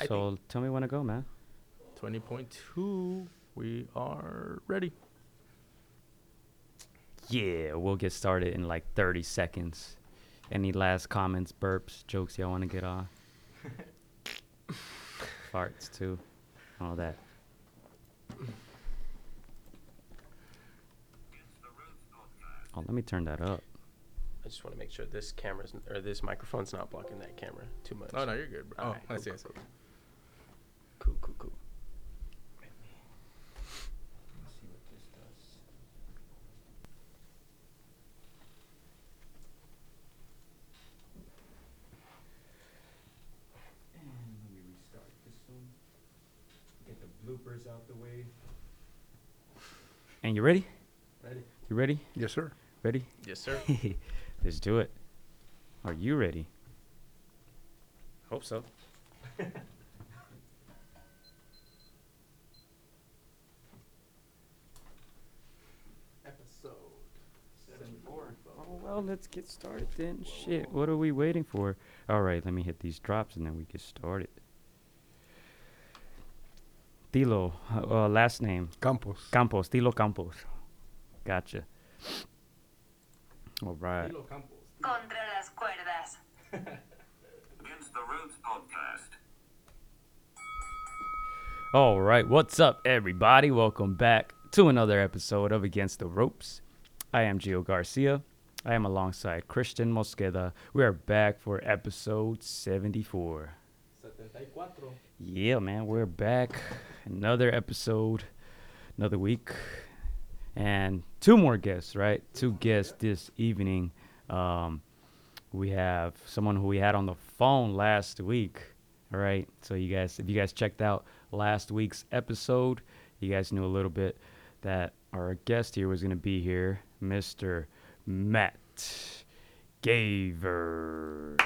I So tell me when to go, man. 20.2. We are ready. Yeah, we'll get started in like 30 seconds. Any last comments, burps, jokes y'all want to get off? Farts too, all that. Oh, let me turn that up. I just want to make sure this camera's n- or this microphone's not blocking that camera too much. Oh, no, you're good, bro. Oh, Alright, I see, I see. Cool, cool, cool. And let me restart this one. Get the bloopers out the way. And you ready? Ready? You ready? Yes, sir. Ready? Yes, sir. Let's do it. Are you ready? Hope so. Episode Oh, well, let's get started then. Shit, what are we waiting for? All right, let me hit these drops and then we get started. Tilo, uh, last name. Campos. Campos, Tilo Campos. Gotcha. All right. Contra las cuerdas. Against the Ropes podcast. All right, what's up, everybody? Welcome back to another episode of Against the Ropes. I am Gio Garcia. I am alongside Christian Mosqueda. We are back for episode 74. Yeah, man, we're back. Another episode, another week, and two more guests, right? Two guests this evening. Um, we have someone who we had on the phone last week. All right, so you guys, if you guys checked out last week's episode, you guys knew a little bit that our guest here was going to be here, Mr. Matt Gaver.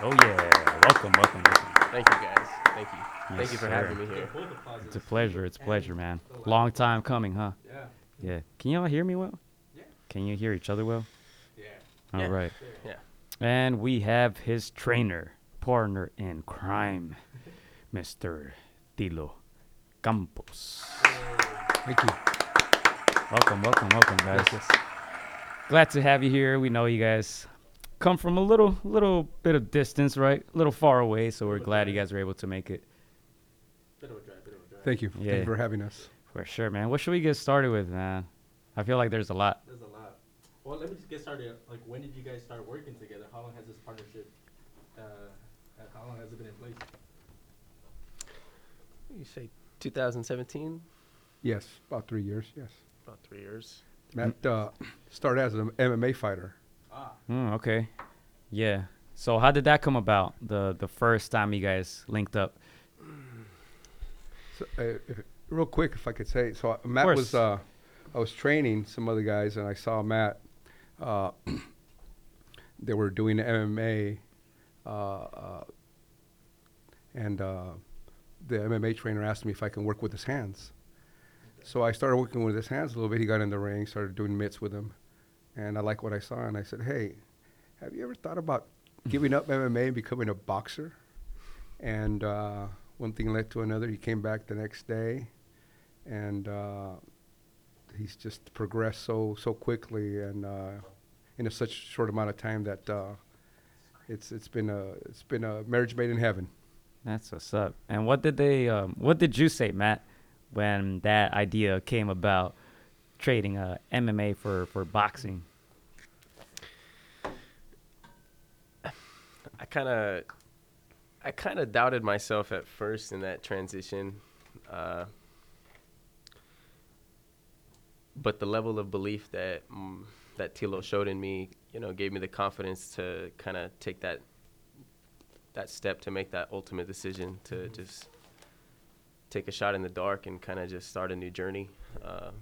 Oh yeah, welcome, welcome, welcome. Thank you, guys. Thank you. Thank you for sir. having me here. It's a pleasure. It's a pleasure, man. Long time coming, huh? Yeah. Yeah. Can y'all hear me well? Yeah. Can you hear each other well? Yeah. All Yeah. right. Yeah. And we have his trainer, partner in crime, Mr. Tilo Campos. Thank you. Welcome, welcome, welcome, guys. Glad to have you here. We know you guys come from a little, little bit of distance, right? A little far away, so we're glad you guys were able to make it. Thank you. Thank you for having us. For sure, man. What should we get started with, man? I feel like there's a lot. There's a lot. Well, let me just get started. Like, when did you guys start working together? How long has this partnership? Uh, uh, how long has it been in place? You say 2017? Yes, about three years. Yes. About three years. Matt uh, started as an MMA fighter. Ah, Mm, okay. Yeah. So how did that come about? The the first time you guys linked up? So, uh, if, real quick, if I could say, so uh, Matt was, uh, I was training some other guys, and I saw Matt. Uh, they were doing MMA, uh, uh, and uh, the MMA trainer asked me if I can work with his hands. So I started working with his hands a little bit. He got in the ring, started doing mitts with him, and I like what I saw. And I said, "Hey, have you ever thought about giving up MMA and becoming a boxer?" And uh, one thing led to another. He came back the next day, and uh, he's just progressed so so quickly and uh, in a such short amount of time that uh, it's it's been a it's been a marriage made in heaven. That's what's up. And what did they? Um, what did you say, Matt, when that idea came about? Trading uh, MMA for for boxing. I kind of, I kind of doubted myself at first in that transition, uh, but the level of belief that mm, that Tilo showed in me, you know, gave me the confidence to kind of take that that step to make that ultimate decision to just take a shot in the dark and kind of just start a new journey. Uh,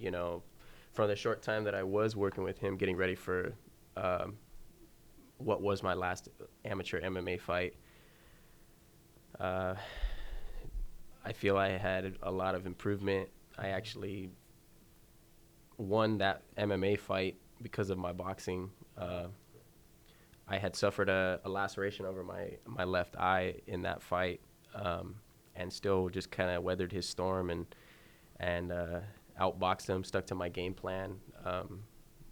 you know, from the short time that I was working with him, getting ready for um, what was my last amateur MMA fight. Uh, I feel I had a lot of improvement. I actually won that MMA fight because of my boxing. Uh, I had suffered a, a laceration over my my left eye in that fight, um, and still just kind of weathered his storm and and uh, outboxed him, stuck to my game plan. Um,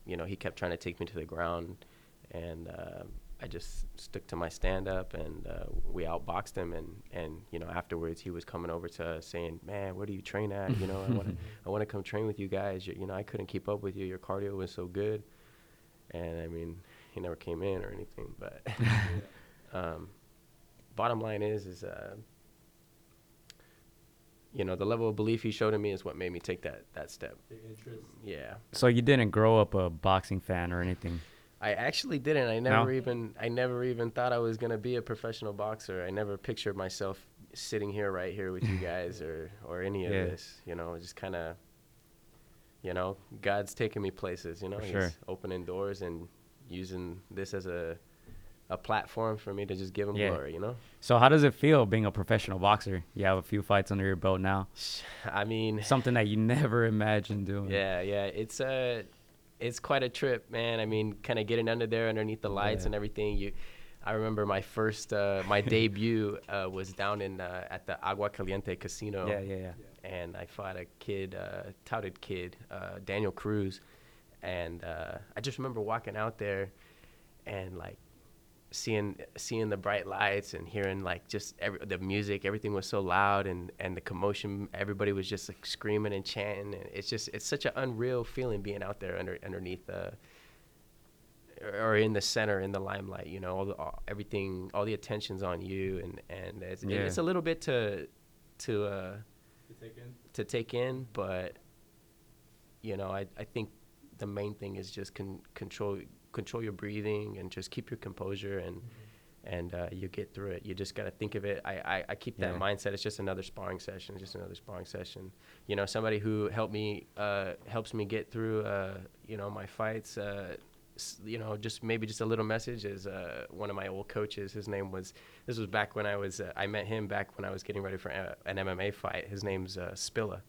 you know, he kept trying to take me to the ground, and uh, I just stuck to my stand up, and uh, we outboxed him. And, and you know, afterwards, he was coming over to us saying, "Man, where do you train at? You know, I want to I want to come train with you guys. You, you know, I couldn't keep up with you. Your cardio was so good." And I mean, he never came in or anything, but um, bottom line is, is uh, you know, the level of belief he showed in me is what made me take that that step. The interest. Yeah. So you didn't grow up a boxing fan or anything. I actually didn't. I never even I never even thought I was gonna be a professional boxer. I never pictured myself sitting here right here with you guys or or any of Yeah. this. You know, just kind of. You know, God's taking me places. You know, For He's sure. opening doors and using this as a a platform for me to just give Him Yeah. glory. You know. So how does it feel being a professional boxer? You have a few fights under your belt now. I mean, Something that you never imagined doing. Yeah, yeah. It's a it's quite a trip, man. I mean, kind of getting under there underneath the lights Yeah. and everything. You I remember my first uh my debut uh was down in uh, at the Agua Caliente Casino. Yeah, yeah, yeah. And I fought a kid, uh touted kid, uh Daniel Cruz. And uh I just remember walking out there and like seeing seeing the bright lights and hearing like just every, the music everything was so loud and and the commotion everybody was just like screaming and chanting and it's just it's such an unreal feeling being out there under underneath the or in the center in the limelight you know all the all, everything all the attention's on you and and it's, Yeah. it's a little bit to to uh To take in. to take in, but you know, I, I think the main thing is just con- control control your breathing and just keep your composure and and uh, you get through it. You just got to think of it. I, I, I keep that Yeah. mindset. It's just another sparring session. It's just another sparring session. You know, somebody who helped me uh, helps me get through. Uh, you know, my fights. Uh, you know, just maybe just a little message is uh, one of my old coaches. His name was. This was back when I was. Uh, I met him back when I was getting ready for a, an MMA fight. His name's uh, Spilla,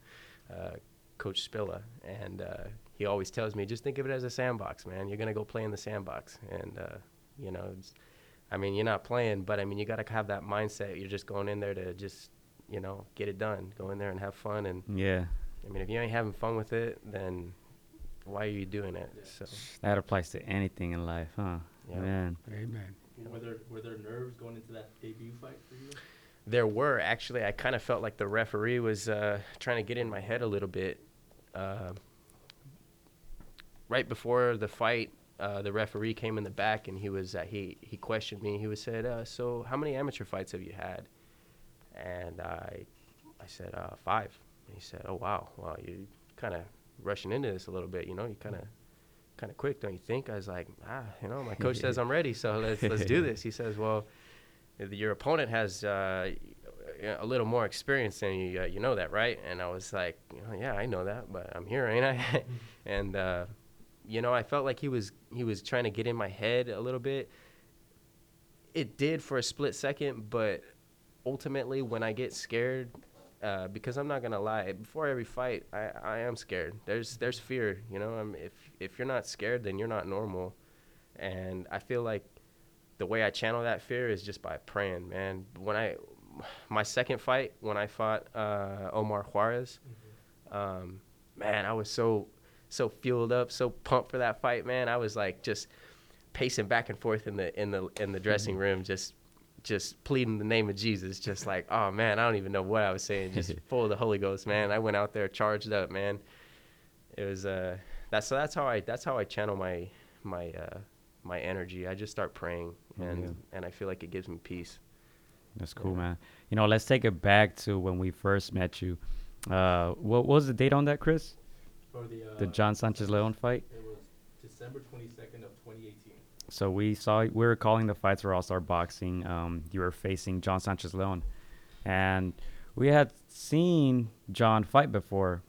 uh, Coach Spilla, and uh, he always tells me, just think of it as a sandbox, man. You're gonna go play in the sandbox, and uh, you know, it's, I mean, you're not playing, but I mean, you gotta have that mindset. You're just going in there to just, you know, get it done. Go in there and have fun. And Yeah, I mean, if you ain't having fun with it, then why are you doing it? So that applies to anything in life, huh? Yeah. Man. Amen. Were there were there nerves going into that debut fight for you? There were actually. I kind of felt like the referee was uh, trying to get in my head a little bit. Uh, right before the fight, uh, the referee came in the back and he was uh, he he questioned me. He was said, uh, "So how many amateur fights have you had?" And I I said uh, five. And he said, "Oh wow, wow, you kind of rushing into this a little bit. You know, you kind of." Kind of quick, don't you think? I was like, ah, you know, my coach says I'm ready, so let's let's do this. He says, well, your opponent has uh, a little more experience than you. Uh, you know that, right? And I was like, know, yeah, I know that, but I'm here, ain't I? and uh, you know, I felt like he was he was trying to get in my head a little bit. It did for a split second, but ultimately, when I get scared, uh, because I'm not gonna lie, before every fight, I, I am scared. There's there's fear, you know. I'm, if if you're not scared, then you're not normal. And I feel like the way I channel that fear is just by praying, man. When I, my second fight, when I fought uh, Omar Juarez, um, man, I was so, so fueled up, so pumped for that fight, man. I was like just pacing back and forth in the in the in the dressing room, just, just pleading the name of Jesus, just like, oh man, I don't even know what I was saying, just full of the Holy Ghost, man. I went out there charged up, man. It was uh, that's so that's how I that's how I channel my my uh my energy. I just start praying, and Yeah. and I feel like it gives me peace. That's cool, Yeah. man. You know, let's take it back to when we first met you. Uh, what, what was the date on that, Chris? For the uh, The John Sanchez Leon fight. It was December twenty second of twenty eighteen. So we saw we were calling the fights for All Star Boxing. Um, you were facing John Sanchez Leon, and we had seen John fight before,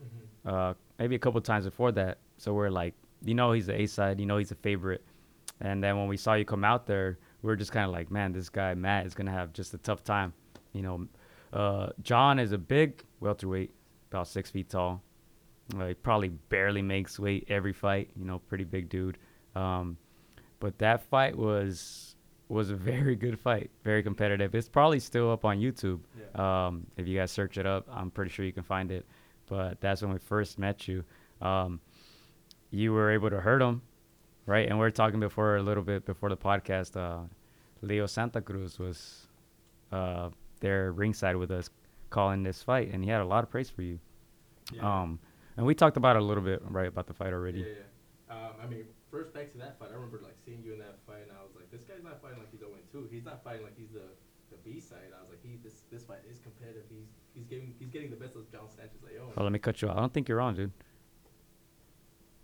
uh, maybe a couple times before that. So we're like, you know, he's the A side. You know, he's a favorite. And then when we saw you come out there, we were just kind of like, man, this guy Matt is gonna have just a tough time. You know, uh, John is a big welterweight, about six feet tall. Uh, he probably barely makes weight every fight. You know, pretty big dude. Um, but that fight was was a very good fight, very competitive. It's probably still up on YouTube. Yeah. Um, if you guys search it up, I'm pretty sure you can find it. But that's when we first met you. Um, you were able to hurt him, right? And we are talking before a little bit before the podcast. Uh, Leo Santa Cruz was uh, there ringside with us, calling this fight, and he had a lot of praise for you. Yeah. Um, and we talked about it a little bit, right, about the fight already. Yeah, yeah. Um, I mean, first back to that fight, I remember like seeing you in that fight, and I was like, this guy's not fighting like he's 0 2. He's not fighting like he's the the B side. I was like, he this this fight is competitive. He's he's getting he's getting the best of John Sanchez Leon. Oh, let me cut you off. I don't think you're on, dude.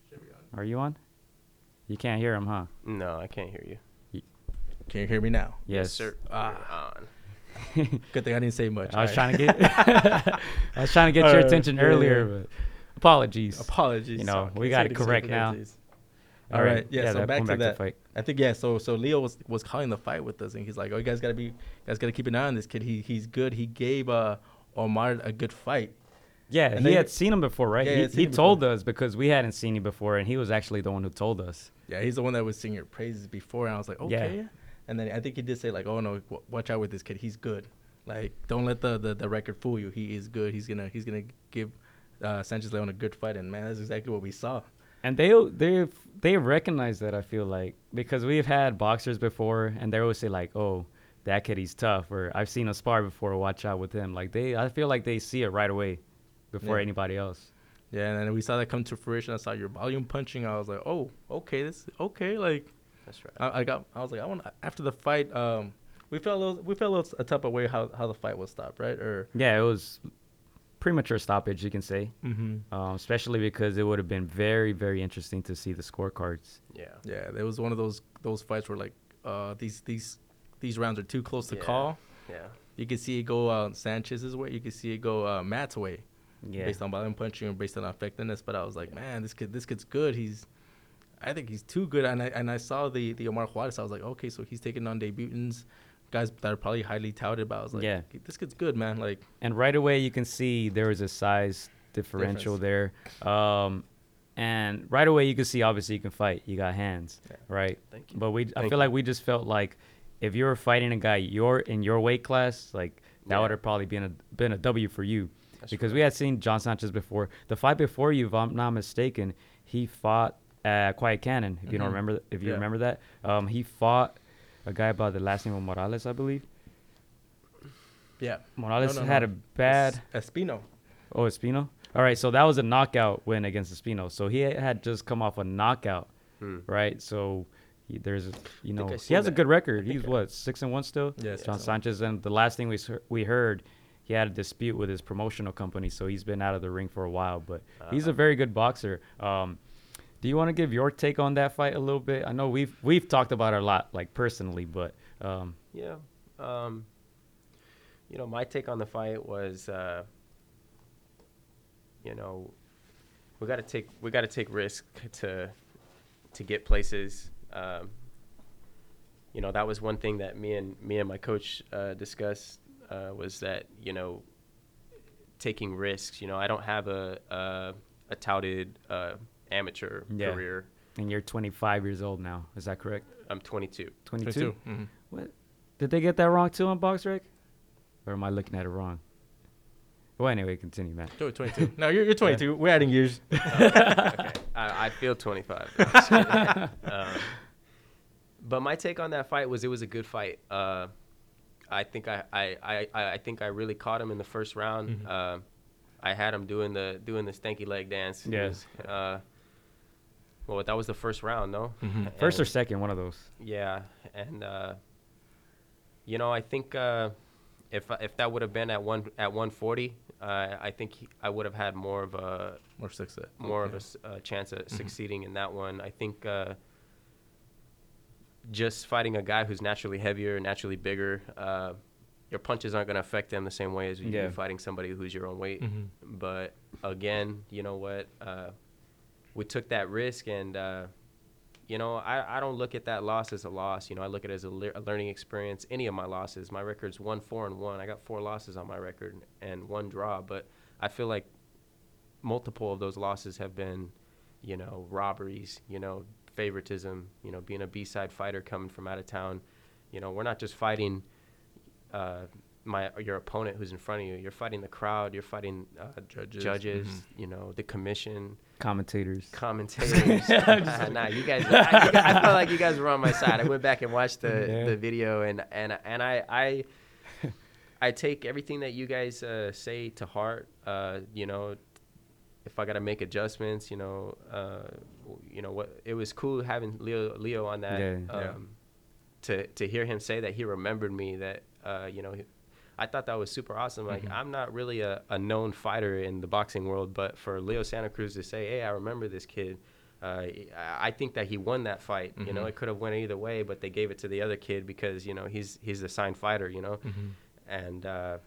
Should be on. Are you on? You can't hear him, huh? No, I can't hear you. Can you hear me now? Yes. sir. Ah. On. Good thing I didn't say much. I was Alright. trying to get I was trying to get your Uh, attention yeah, earlier, yeah. but apologies. Apologies. You know, Sorry, we got it correct now. All right, yeah, so that- back to that. fight. I think yeah. So so Leo was was calling the fight with us, and he's like, "Oh, you guys gotta be, you guys gotta keep an eye on this kid. He he's good. He gave uh Omar a good fight. Yeah, And he had seen him before, right? Yeah, he he he told before. us because we hadn't seen him before, and he was actually the one who told us. Yeah, he's the one that was singing your praises before, and I was like, okay. Yeah. And then I think he did say like, "Oh no, w- watch out with this kid. He's good. Like, don't let the, the, the record fool you. He is good. He's gonna he's gonna give uh, Sanchez Leon a good fight." And man, that's exactly what we saw. And they they they recognize that I feel like because we've had boxers before, and they always say like, "Oh, that kid he's tough," or "I've seen a spar before. Watch out with him." Like they, I feel like they see it right away before Yeah. anybody else. Yeah, and then we saw that come to fruition. I saw your volume punching. I was like, "Oh, okay, this okay." Like, That's right. I, I got I was like, I want after the fight. Um, we felt a little, we felt a, little, a type of way how how the fight was stopped, right? Or Yeah, it was premature stoppage, you can say, mm-hmm. um, especially because it would have been very very interesting to see the scorecards. Yeah. yeah, it was one of those those fights where like uh these these these rounds are too close to Yeah. call. Yeah. You can see it go uh, Sanchez's way. You can see it go uh, Matt's way. Yeah, based on volume punching and based on effectiveness. But I was like, man, this kid, this kid's good. He's, I think he's too good. And I and I saw the the Omar Juarez. I was like, okay, so he's taking on debutants, guys that are probably highly touted. But I was like, Yeah. this kid's good, man. Like, and right away you can see there was a size differential there. Um, and right away you can see obviously you can fight. You got hands, Yeah. right? Thank you. But we, I feel you. like we just felt like if you were fighting a guy your in your weight class, like that Yeah. would have probably been a been a W for you, That's because we had seen John Sanchez before. The fight before you, if I'm not mistaken, he fought at Quiet Cannon. If you don't Mhm. remember, if you Yeah. remember that, um, he fought a guy by the last name of Morales, I believe. yeah, Morales No, no, had no. a bad. Es- Espino. Oh, Espino. All right, so that was a knockout win against Espino. So he had just come off a knockout, Hmm. right? So he, there's, you know, he has a good record. He's I- what six and one still. Six John. Sanchez. And the last thing we we heard, he had a dispute with his promotional company, so he's been out of the ring for a while. But he's a Uh-huh. very good boxer. Um, do you want to give your take on that fight a little bit? I know we've we've talked about it a lot, like personally, but um, Yeah. Um, you know, my take on the fight was, uh, you know, we got to take we got to take risk to to get places. Um, you know, that was one thing that me and me and my coach uh, discussed uh, was that you know taking risks. You know, I don't have a a, a touted uh, amateur Yeah. career. and you're 25 years old now. Is that correct? I'm 22. 22. Mm-hmm. What? Did they get that wrong too on Box BoxRec? Or am I looking at it wrong? Well, anyway, continue, man. 22. no, you're, you're 22. We're adding years. okay. I, I feel 25. No, just kidding. um, but my take on that fight was it was a good fight. Uh, I think I, I, I, I I think I really caught him in the first round. Mhm. Uh, I had him doing the doing the stanky leg dance. It Yeah. uh, well, that was the first round, no? Mhm. First or second, one of those. yeah, and uh, you know, I think uh, if if that would have been at one at 140, uh, I think he, I would have had more of a More success. more of Yeah. a s- a chance at succeeding in that one. I think uh, just fighting a guy who's naturally heavier, naturally bigger, uh, your punches aren't going to affect them the same way as you Yeah. do fighting somebody who's your own weight. Mhm. But again, you know what? We took that risk, and uh, you know, I, I don't look at that loss as a loss. You know, I look at it as a, le- a learning experience. Any of my losses, my record's one, four, and one. I got four losses on my record and one draw, but I feel like multiple of those losses have been, you know, robberies. You know, favoritism. You know, being a B-side fighter coming from out of town, you know, we're not just fighting uh, my your opponent who's in front of you. You're fighting the crowd. You're fighting uh, Judges. judges. Mhm. You know, the commission, Commentators. commentators. nah, you guys. I, you guys- I felt like you guys were on my side. I went back and watched the, Yeah. the video, and and and I I I take everything that you guys uh, say to heart. Uh, you know, if I got to make adjustments, you know, uh, you know what? It was cool having Leo Leo on that. Yeah. Um, Yeah. To to hear him say that he remembered me. That uh, you know. I thought that was super awesome. Like Mhm. I'm not really a, a known fighter in the boxing world, but for Leo Santa Cruz to say, "Hey, I remember this kid," uh, I think that he won that fight. You know, Mhm. it could have went either way, but they gave it to the other kid because you know he's he's the signed fighter. You know, Mhm. and uh,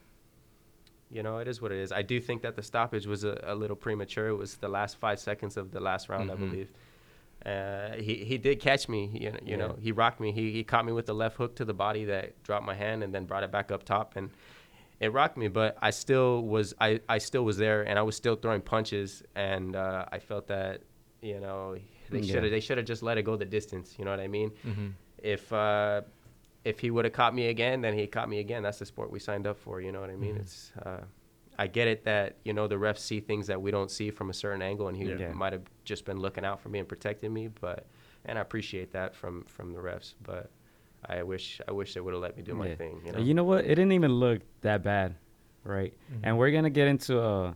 you know it is what it is. I do think that the stoppage was a, a little premature. It was the last five seconds of the last round. I believe. Uh, he he did catch me. He, you know, you know, he rocked me. He he caught me with the left hook to the body that dropped my hand and then brought it back up top and it rocked me. But I still was I, I still was there and I was still throwing punches and uh, I felt that you know they Yeah. should have they should have just let it go the distance. You know what I mean? Mhm. if uh, if he would have caught me again, then he caught me again. That's the sport we signed up for. You know what I mean? Mhm. It's uh, I get it that you know the refs see things that we don't see from a certain angle, and he Yeah. Yeah. might have just been looking out for me and protecting me. But and I appreciate that from from the refs. But I wish I wish they would have let me do my Yeah. thing. You know? You know what? It didn't even look that bad, right? Mhm. And we're gonna get into. Uh,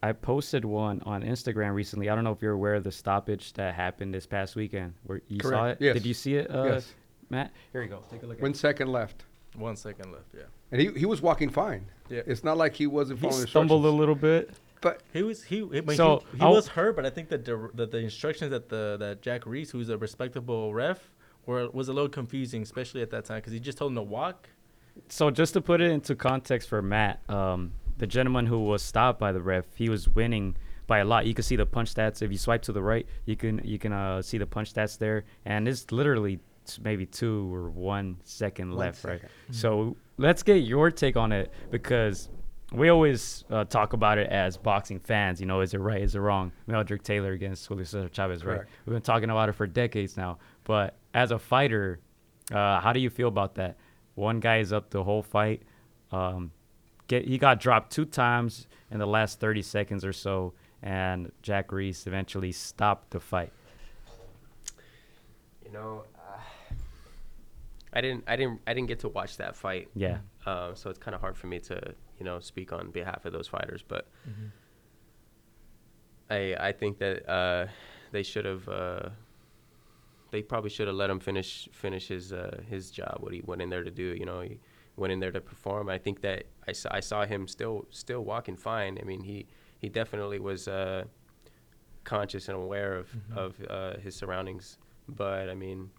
I posted one on Instagram recently. I don't know if you're aware of the stoppage that happened this past weekend. Where you saw it? Yes. Did you see it, uh, Yes. Matt? Here you go. Take a look. One at second left. One second left. Yeah. And he, he was walking fine. Yeah. It's not like he wasn't it. He following stumbled a little bit. But He was he. I mean, So, he, he was hurt, but I think that the, the the instructions that the that Jack Reiss, who's a respectable ref, were was a little confusing, especially at that time, because he just told him to walk. So just to put it into context for Matt, um, the gentleman who was stopped by the ref, he was winning by a lot. You can see the punch stats. If you swipe to the right, you can you can uh, see the punch stats there, and it's literally t- maybe two or one second One left, second. right? So let's get your take on it because we always uh, talk about it as boxing fans. You know, is it right? Is it wrong? Meldrick Taylor against Julio Cesar Chavez, right? We've been talking about it for decades now. But as a fighter, uh, how do you feel about that? One guy is up the whole fight. Um, get he got dropped two times in the last 30 seconds or so, and Jack Reiss eventually stopped the fight. You know, I didn't I didn't I didn't get to watch that fight. Yeah. Uh, so it's kind of hard for me to you know speak on behalf of those fighters, but I I think that uh, they should have uh, they probably should have let him finish finish his uh, his job what he went in there to do. You know, he went in there to perform. I think that I saw I saw him still still walking fine. I mean, he he definitely was uh, conscious and aware of of uh, his surroundings. But I mean,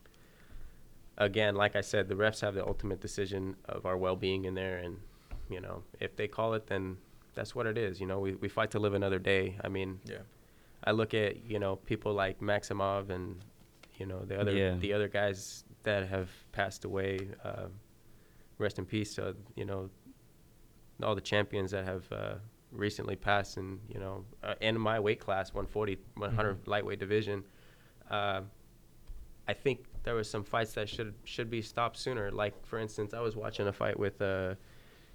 again, like I said, the refs have the ultimate decision of our well being in there, and you know, if they call it, then that's what it is. You know, we we fight to live another day. I mean, Yeah. I look at you know people like Maximov and you know the other Yeah. the other guys that have passed away. Uh, rest in peace. Uh, you know, all the champions that have uh, recently passed, and you know, uh, in my weight class, 140, 100 lightweight division. Uh, I think there was some fights that should should be stopped sooner. Like for instance, I was watching a fight with uh,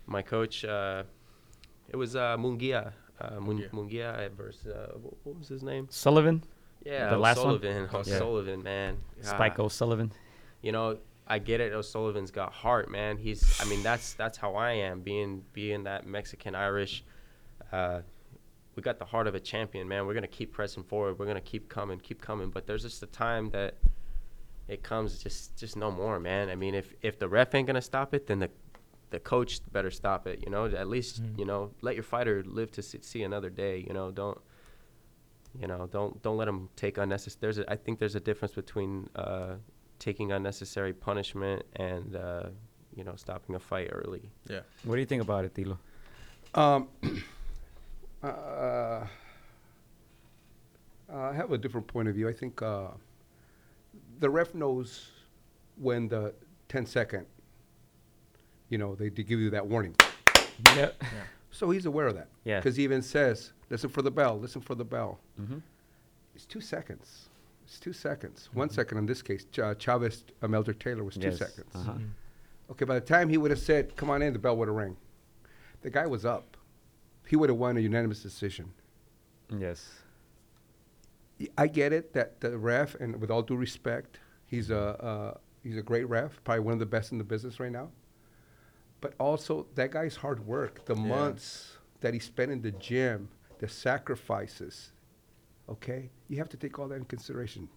my coach. Uh, it was uh, Munguia. Uh, Mun- Munguia. Mungia versus uh, wh- what was his name? Sullivan, Yeah, The last one? O'Sullivan. Yeah. O'Sullivan, man. Spike O'Sullivan. You know, I get it. O'Sullivan's got heart, man. He's. I mean, that's that's how I am. Being being that Mexican Irish. Uh, we got the heart of a champion, man. We're gonna keep pressing forward. We're gonna keep coming, keep coming. But there's just a time that it comes just just no more, man. I mean, if if the ref ain't gonna stop it, then the the coach better stop it. You know, at least Mhm. you know let your fighter live to see, see another day. You know, don't you know don't don't let them take unnecessary. There's a, I think there's a difference between uh, taking unnecessary punishment and uh, you know stopping a fight early. Yeah. What do you think about it, Tilo? Um, uh, I have a different point of view. I think uh, the ref knows when the 10 second, you know, they, they give you that warning. Yep. So he's aware of that. Yeah. Because he even says, listen for the bell, listen for the bell. Mm-hmm. It's two seconds. It's two seconds. One second in this case. Ch- Chavez uh, Meldrick Taylor was two Yes, seconds. uh-huh. Okay, by the time he would have said, "Come on in," the bell would have rang. The guy was up. He would have won a unanimous decision. Yes. I get it that the ref, and with all due respect, he's a uh, he's a great ref, probably one of the best in the business right now. But also, that guy's hard work, the Yeah. months that he spent in the gym, the sacrifices. Okay, you have to take all that in consideration.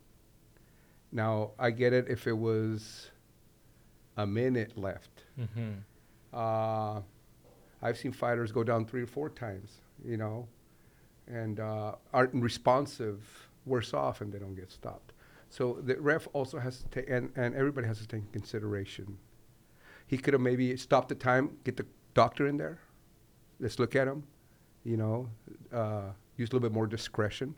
Now, I get it if it was a minute left. Mm-hmm. Uh, I've seen fighters go down three or four times, you know, and uh, aren't responsive, worse off, and they don't get stopped. So the ref also has to take, and, and everybody has to take in consideration. He could have maybe stopped the time, get the doctor in there. Let's look at him, you know, uh, use a little bit more discretion.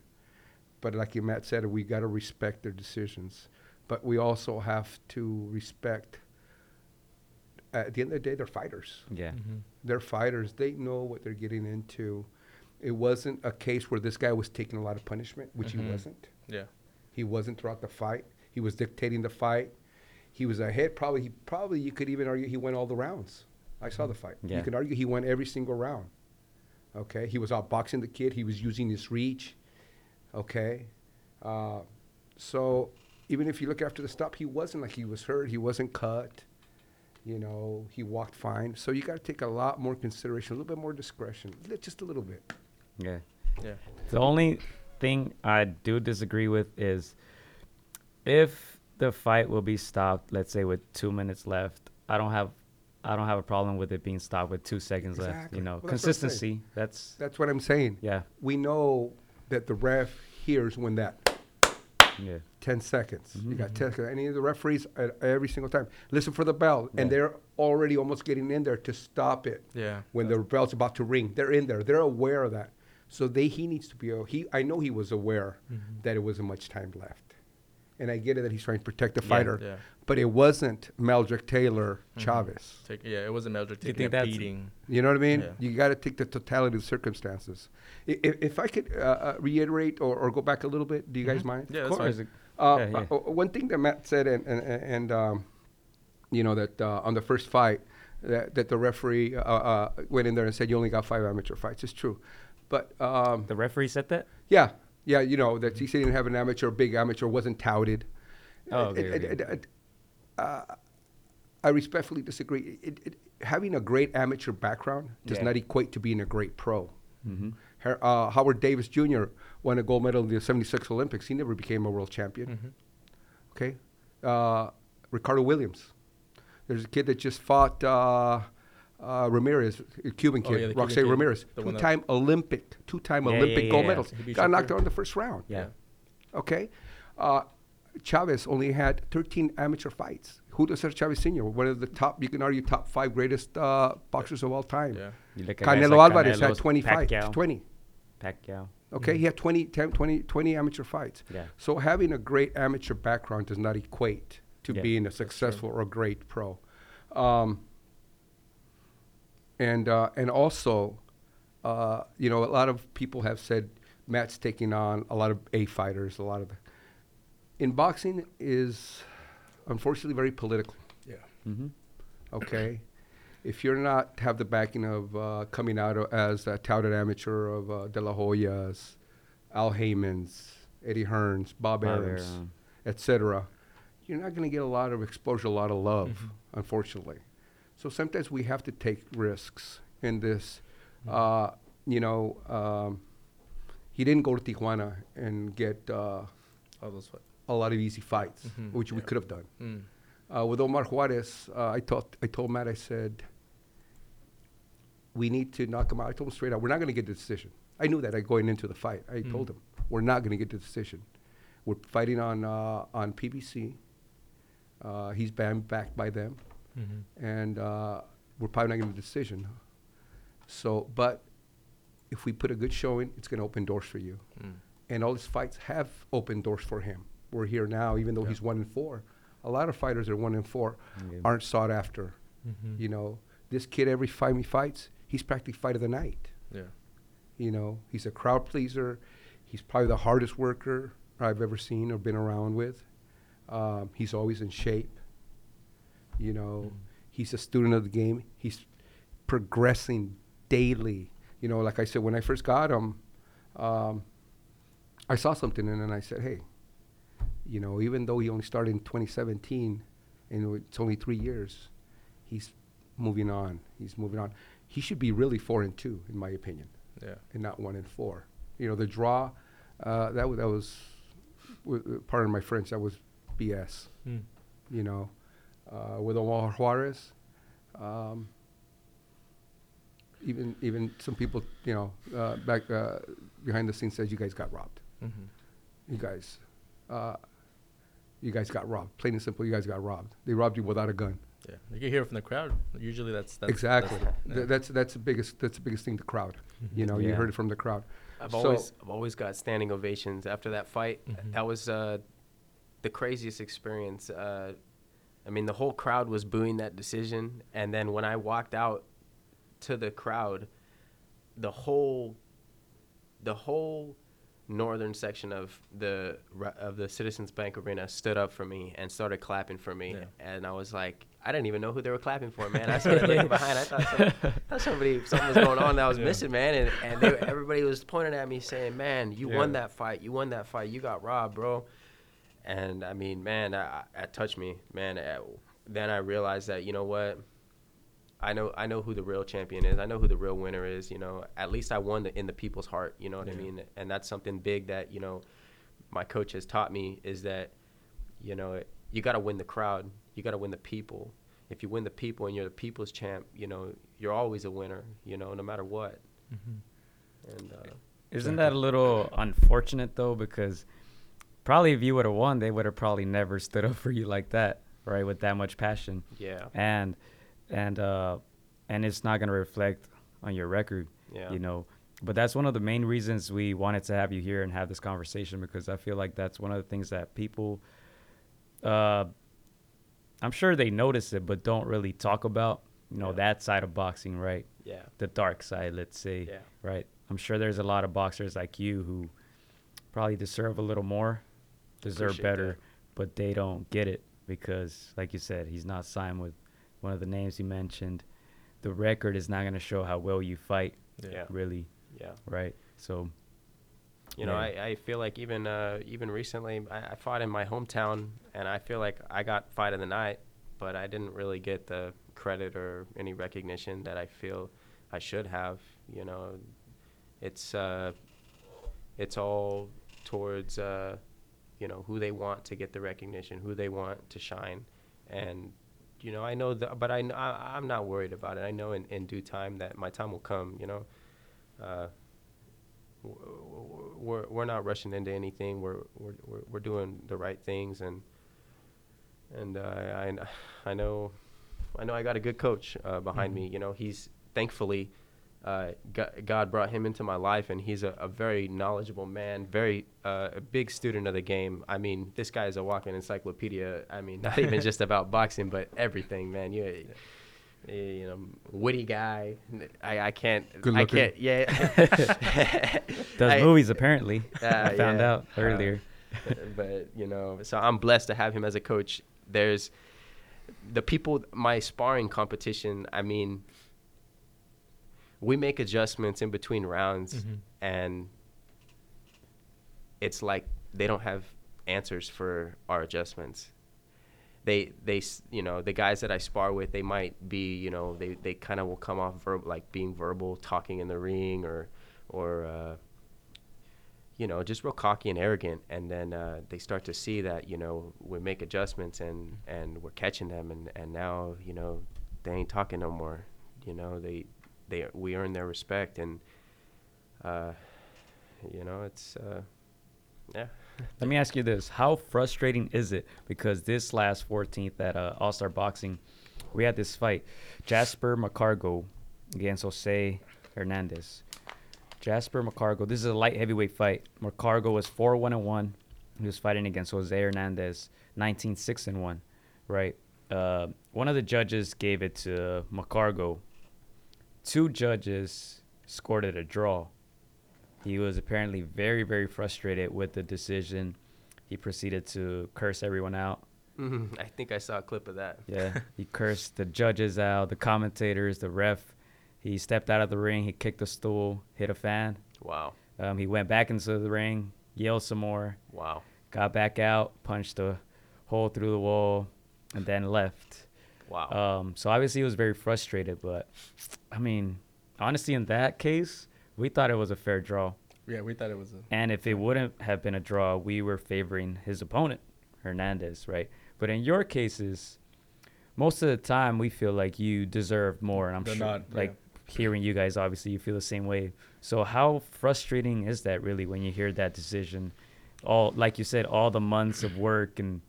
But like Matt said, we got to respect their decisions. But we also have to respect, at the end of the day, they're fighters Yeah. Mm-hmm. they're fighters. They know what they're getting into. It wasn't a case where this guy was taking a lot of punishment, which Mhm. he wasn't. Yeah. He wasn't throughout the fight. He was dictating the fight. He was ahead. Probably, he probably you could even argue he won all the rounds. I saw the fight. Yeah. You could argue he won every single round. Okay, he was outboxing the kid. He was using his reach. Okay, uh, so even if you look after the stop, he wasn't like he was hurt. He wasn't cut. You know, he walked fine. So you got to take a lot more consideration, a little bit more discretion, just a little bit. Yeah. Yeah. The only thing I do disagree with is if the fight will be stopped, let's say with two minutes left, I don't have I don't have a problem with it being stopped with two seconds left. You know, Well, that's what I'm saying. consistency. That's That's what I'm saying. yeah, We know that the ref hears when that yeah, 10 seconds. You got Mhm. 10 seconds. Any of the referees, uh, every single time, listen for the bell, and they're already almost getting in there to stop it Yeah. when the bell's about to ring. They're in there. They're aware of that. So they he needs to be. a- He I know he was aware Mhm. that it wasn't much time left, and I get it that he's trying to protect the Yeah. fighter. Yeah. But it wasn't Meldrick Taylor Mhm. Chavez. Take, yeah, it wasn't Meldrick you taking think a that's- beating. You know what I mean? Yeah. You got to take the totality of the circumstances. If, if I could uh, uh, reiterate or, or go back a little bit, do you guys Mhm. mind? Yeah, of that's course. fine. Uh, Yeah, yeah. uh, uh, one thing that Matt said, and and, and um, you know that uh, on the first fight, that, that the referee uh, uh, went in there and said you only got five amateur fights. It's true, but um, the referee said that. yeah, yeah, you know that he didn't have an amateur, big amateur, wasn't touted. Oh, okay, It- okay. it- it- uh, I respectfully disagree. It, it, having a great amateur background does Yeah. not equate to being a great pro. Mm-hmm. Her- Uh, Howard Davis Jr. won a gold medal in the '76 Olympics. He never became a world champion. Mhm. Okay, uh, Ricardo Williams. There's a kid that just fought uh, Ramirez, a Cuban Oh, kid, yeah, the Cuban Robeisy kid, Ramirez, the that- two-time Olympic, two-time Yeah, yeah, Olympic yeah, gold yeah. medals. He beat Got knocked out in the first round. Yeah. Okay, uh, Chavez only had 13 amateur fights. Julio Cesar Chavez Sr., one of the top, you can argue, top five greatest uh, boxers of all time. Yeah. You look at guys Canelo like Alvarez had Canelo's 20 fights. Pacquiao, 20. Pacquiao. Okay, he had 20, 10, 20, 20 amateur fights. Yeah. So having a great amateur background does not equate to Yeah, being a successful or a great pro. Um, and uh, and also, uh, you know, a lot of people have said Matt's taking on a lot of A fighters. A lot of in boxing is unfortunately very political. Yeah. Mm-hmm. Okay, if you're not have the backing of uh, coming out o- as a touted amateur of uh, De La Hoya's, Al Haymon's, Eddie Hearn's, Bob, Bob Arums, Arum. etc., you're not going to get a lot of exposure, a lot of love, Mhm. unfortunately. So sometimes we have to take risks in this. Mhm. Uh, you know, um, he didn't go to Tijuana and get uh, All those a lot of easy fights, Mhm. which we could have done. Mm. Uh, with Omar Juarez, uh, I told I told Matt, I said, we need to knock him out. I told him straight out, we're not going to get the decision. I knew that I going into the fight. I Mm. told him, we're not going to get the decision. We're fighting on uh, on PBC. Uh, he's banned backed by them, Mhm. and uh, we're probably not going to a decision. So, but if we put a good showing, it's going to open doors for you Mm. and all his fights have opened doors for him. We're here now, even though Yeah. he's one in four. A lot of fighters that are one in four Yeah. aren't sought after. Mhm. You know, this kid every fight he fights, he's practically fight of the night. Yeah. You know, he's a crowd pleaser. He's probably the hardest worker. I've ever seen or been around with. Um, he's always in shape. You know, he's a student of the game. He's progressing daily. You know, like I said, when I first got him, um, I saw something in and I said, hey, you know, even though he only started in 2017 and it's only three years, he's moving on. He's moving on. He should be really four and two, in my opinion Yeah. and not one and four. You know, the draw, uh, that, wa- that was, w- part of my French, that was BS. Mm. You know, uh, with Omar Juarez, um, even even some people, you know, uh, back uh, behind the scenes says you guys got robbed. Mm-hmm. You guys, uh, you guys got robbed. Plain and simple, you guys got robbed. They robbed you without a gun. Yeah. You can hear it from the crowd. Usually that's, that's exactly. That's, Th- that's that's the biggest that's the biggest thing. The crowd. You know, you heard it from the crowd. I've So- always I've always got standing ovations after that fight. Mhm. That was uh, the craziest experience. Uh, I mean, the whole crowd was booing that decision, and then when I walked out to the crowd, the whole the whole northern section of the of the Citizens Bank Arena stood up for me and started clapping for me, Yeah. and I was like, I didn't even know who they were clapping for, man. I started looking behind. I thought, some, thought somebody something was going on that I was Yeah. missing, man, and and they, everybody was pointing at me saying, "Man, you won that fight. You won that fight. You got robbed, bro." And I mean, man, that, that touched me, man. Uh, Then I realized that you know what, I know I know who the real champion is. I know who the real winner is. You know, at least I won the, in the people's heart. You know what I mean? And that's something big that you know, my coach has taught me is that, you know, you got to win the crowd. You got to win the people. If you win the people and you're the people's champ, you know, you're always a winner. You know, no matter what. Mm-hmm. And uh, Isn't that a little unfortunate though? Because probably if you would have won, they would have probably never stood up for you like that, right? With that much passion, yeah, and and uh, and it's not gonna reflect on your record, yeah, you know. But that's one of the main reasons we wanted to have you here and have this conversation because I feel like that's one of the things that people, uh, I'm sure they notice it, but don't really talk about. You know Yeah. that side of boxing, right? yeah, The dark side, let's say yeah. right? I'm sure there's a lot of boxers like you who probably deserve a little more, deserve Appreciate better, that. but they don't get it because, like you said, he's not signed with one of the names you mentioned. The record is not going to show how well you fight, Yeah. really, yeah. right? So, You know, Yeah. I, I feel like even uh, even recently, I, I fought in my hometown, and I feel like I got fight of the night, but I didn't really get the credit or any recognition that I feel I should have. You know, it's uh, it's all towards uh, you know who they want to get the recognition, who they want to shine, and you know I know that, but I, I I'm not worried about it. I know in, in due time that my time will come. You know. Uh, we're we're not rushing into anything. We're we're we're, we're doing the right things, and and uh, I I know I know I got a good coach uh, behind me. You know, he's thankfully uh, God, brought him into my life, and he's a, a very knowledgeable man, very uh, a big student of the game. I mean, this guy is a walking encyclopedia. I mean, not even just about boxing, but everything, man. You. You know, witty guy. I, I can't. Good I can't. Yeah. does I- movies apparently. Uh, I found yeah. out earlier. Uh, but you know, so I'm blessed to have him as a coach. There's the people, my sparring competition. I mean, we make adjustments in between rounds, Mhm. and it's like they don't have answers for our adjustments. They, they, you know, the guys that I spar with, they might be, you know, they, they kind of will come off verb like being verbal, talking in the ring, or, or, uh, you know, just real cocky and arrogant, and then uh, they start to see that you know we make adjustments and and we're catching them, and and now you know they ain't talking no more. You know they they we earn their respect, and uh, you know it's uh, yeah. Let me ask you this: How frustrating is it? Because this last 14th at uh, All Star Boxing, we had this fight, Jasper McCargo against Jose Hernandez. Jasper McCargo. This is a light heavyweight fight. McCargo was four one and one. He was fighting against Jose Hernandez, 19 6 and one. Right. Uh, one of the judges gave it to McCargo. Two judges scored it a draw. He was apparently very, very frustrated with the decision. he proceeded to curse everyone out. Mhm. I think I saw a clip of that. Yeah, he cursed the judges out, the commentators, the ref. He stepped out of the ring. He kicked a stool, hit a fan. Wow. Um, he went back into the ring, yelled some more, Wow. got back out, punched a hole through the wall, and then left. Wow. Um, so obviously he was very frustrated, but I mean, honestly, in that case, we thought it was a fair draw. Yeah, we thought it was. A, And if it wouldn't have been a draw, we were favoring his opponent, Hernandez, right? But in your cases, most of the time we feel like you deserve more, and I'm They're sure, not, like hearing you guys, obviously you feel the same way. So how frustrating is that really when you hear that decision? All like you said, all the months of work and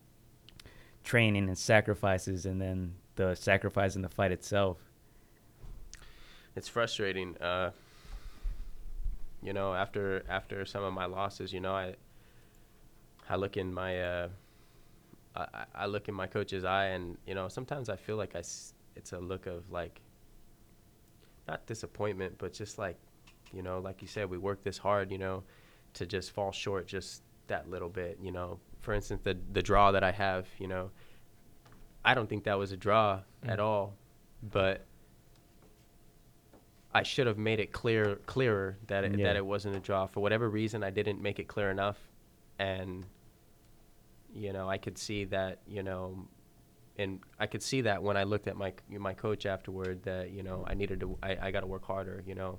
training and sacrifices, and then the sacrifice in the fight itself. it's frustrating. Uh, you know, after after some of my losses, you know, I I look in my uh, I, I- I look in my coach's eye, and you know, sometimes I feel like I s- it's a look of like not disappointment, but just like you know, like you said, we work this hard, you know, to just fall short just that little bit, you know. For instance, the the draw that I have, you know, I don't think that was a draw at Mm. all, but I should have made it clear clearer that it, Yeah. that it wasn't a draw. For whatever reason, I didn't make it clear enough, and you know I could see that you know, and I could see that when I looked at my my coach afterward that you know I needed to I, I got to work harder. You know,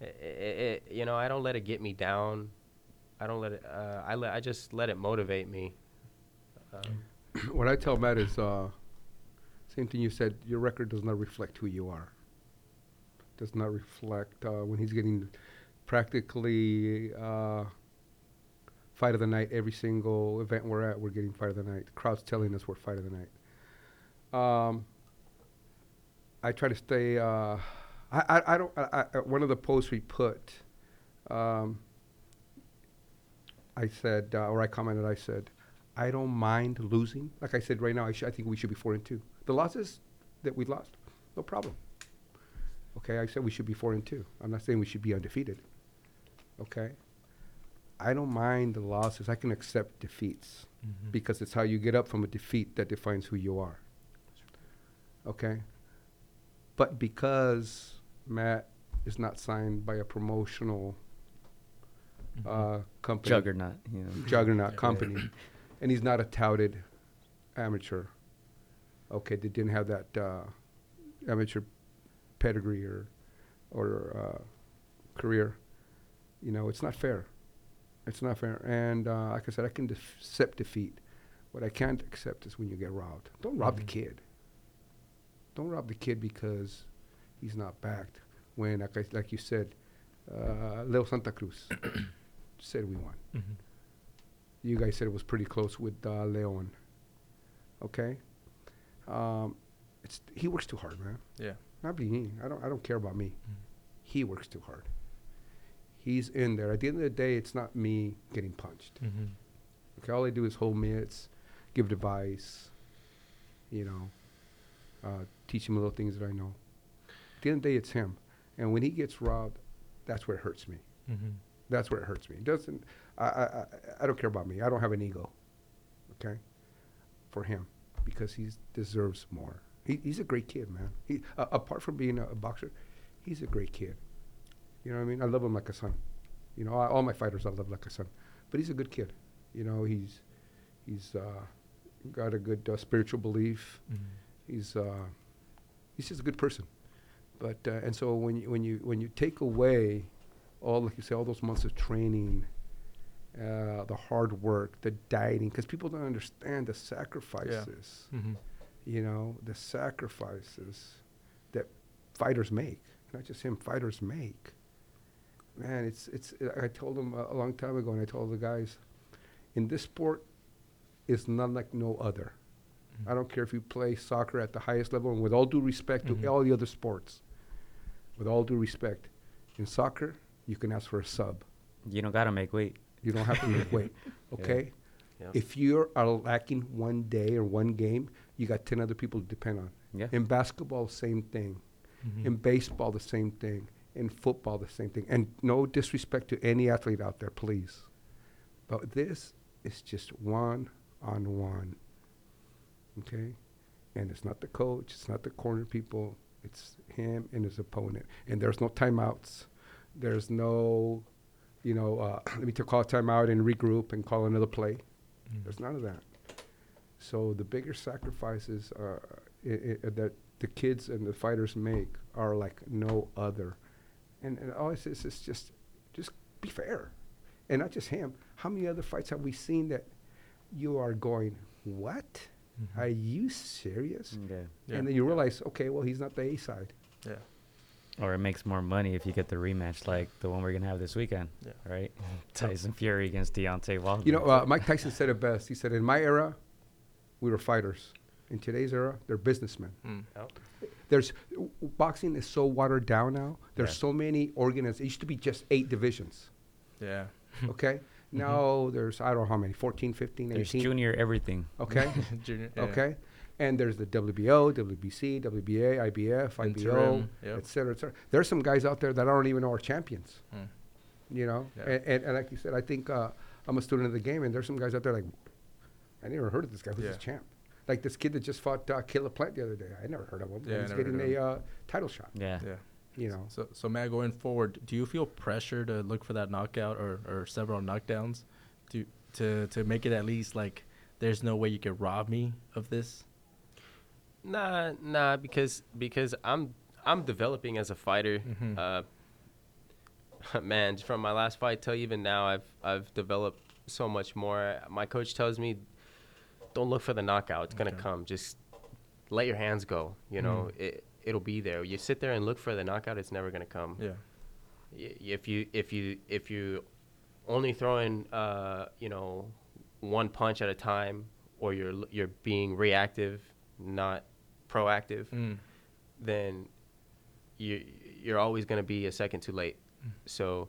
it, it, you know I don't let it get me down. I don't let it. Uh, I let I just let it motivate me. Um, what I tell Matt is uh, same thing you said. Your record does not reflect who you are. Does not reflect uh, when he's getting practically uh, fight of the night every single event we're at. We're getting fight of the night. The crowd's telling us we're fight of the night. Um, I try to stay. Uh, I, I I don't. I, I, one of the posts we put. Um, I said, uh, or I commented. I said. I don't mind losing. Like I said right now, I, sh- I think we should be four and two. The losses that we lost, no problem. Okay, I said we should be four and two. I'm not saying we should be undefeated. Okay, I don't mind the losses. I can accept defeats because it's how you get up from a defeat that defines who you are. Okay, but because Matt is not signed by a promotional uh, company, Juggernaut, you know. juggernaut company, and he's not a touted amateur. Okay, they didn't have that uh, amateur pedigree or or uh, career. You know, it's not fair. It's not fair. And uh, like I said, I can def- accept defeat. What I can't accept is when you get robbed. Don't rob the Mhm. kid. Don't rob the kid because he's not backed. When, like, I, like you said, uh, Leo Santa Cruz said we won. Mhm. You guys said it was pretty close with uh, Leon. Okay, um, it's he works too hard, man. Yeah. Not me. I don't. I don't care about me. Mhm. He works too hard. He's in there. At the end of the day, it's not me getting punched. Mhm. Okay, all I do is hold mitts, give advice. You know, uh, teach him a little things that I know. At the end of the day, it's him. And when he gets robbed, that's where it hurts me. Mhm. That's where it hurts me. It doesn't. I, I, I, don't care about me. I don't have an ego. Okay. For him, because he deserves more. He, he's a great kid, man. He, uh, apart from being a, a boxer, he's a great kid. You know what I mean? I love him like a son. You know, I, all my fighters I love like a son. But he's a good kid. You know, he's he's uh, got a good uh, spiritual belief. Mhm. He's uh, he's just a good person. But uh, and so when you when you when you take away all like you say all those months of training, uh, the hard work, the dieting, because people don't understand the sacrifices. Mhm. You know the sacrifices that fighters make, not just him. Fighters make. Man, it's it's. I told them a, a long time ago, and I told the guys, in this sport, is none like no other. Mhm. I don't care if you play soccer at the highest level, and with all due respect Mhm. to all the other sports, with all due respect, in soccer, you can ask for a sub. You don't gotta make weight. You don't have to make weight. Okay? Yeah. If you are lacking one day or one game, you got 10 other people to depend on. Yeah. In basketball, same thing. Mhm. In baseball, the same thing. In football, the same thing. And no disrespect to any athlete out there, please. But this is just one on one. Okay? And it's not the coach, it's not the corner people, it's him and his opponent. And there's no timeouts. There's no, you know, uh, let me to call a timeout and regroup and call another play. There's none of that. So the bigger sacrifices uh, i i that the kids and the fighters make are like no other. And, and all it is is just, just be fair, and not just him. How many other fights have we seen that you are going, what? Are you serious? Yeah. Yeah. And then you realize, okay, well, he's not the A side. Yeah. Or it makes more money if you get the rematch like the one we're gonna have this weekend. Yeah. Right? Tyson Fury against Deontay Wilder. You know, uh, Mike Tyson said it best. He said, in my era, we were fighters. In today's era, they're businessmen. Mm. There's w- boxing is so watered down now. There's Yeah. so many organizations. It used to be just eight divisions. Yeah. Okay. Now there's I don't know how many, 14, 15, 18. There's 18. junior everything. Okay. Junior. yeah. Okay. And there's the WBO, WBC, WBA, IBF, IBO, Interim, yep. et cetera, et cetera. There's some guys out there that I don't even know are champions. Mm. You know, Yeah. and, and, and like you said, I think uh, I'm a student of the game, and there's some guys out there like I never heard of this guy. Who's this champ? Like this kid that just fought uh, Caleb Plant the other day. I never heard of him. Yeah, He's getting a uh, title shot. Yeah. Yeah. You know. So, so Matt, going forward, do you feel pressure to look for that knockout or, or several knockdowns, to to to make it at least like there's no way you can rob me of this? Nah, nah, because because I'm I'm developing as a fighter. Mhm. Uh, man, from my last fight till even now, I've I've developed so much more. My coach tells me, don't look for the knockout; it's gonna come. Just let your hands go. You know, it it'll be there. You sit there and look for the knockout; it's never gonna come. Yeah. Y- if you if you if you only throwing uh you know one punch at a time or you're you're being reactive not proactive Mm. then you you're always going to be a second too late so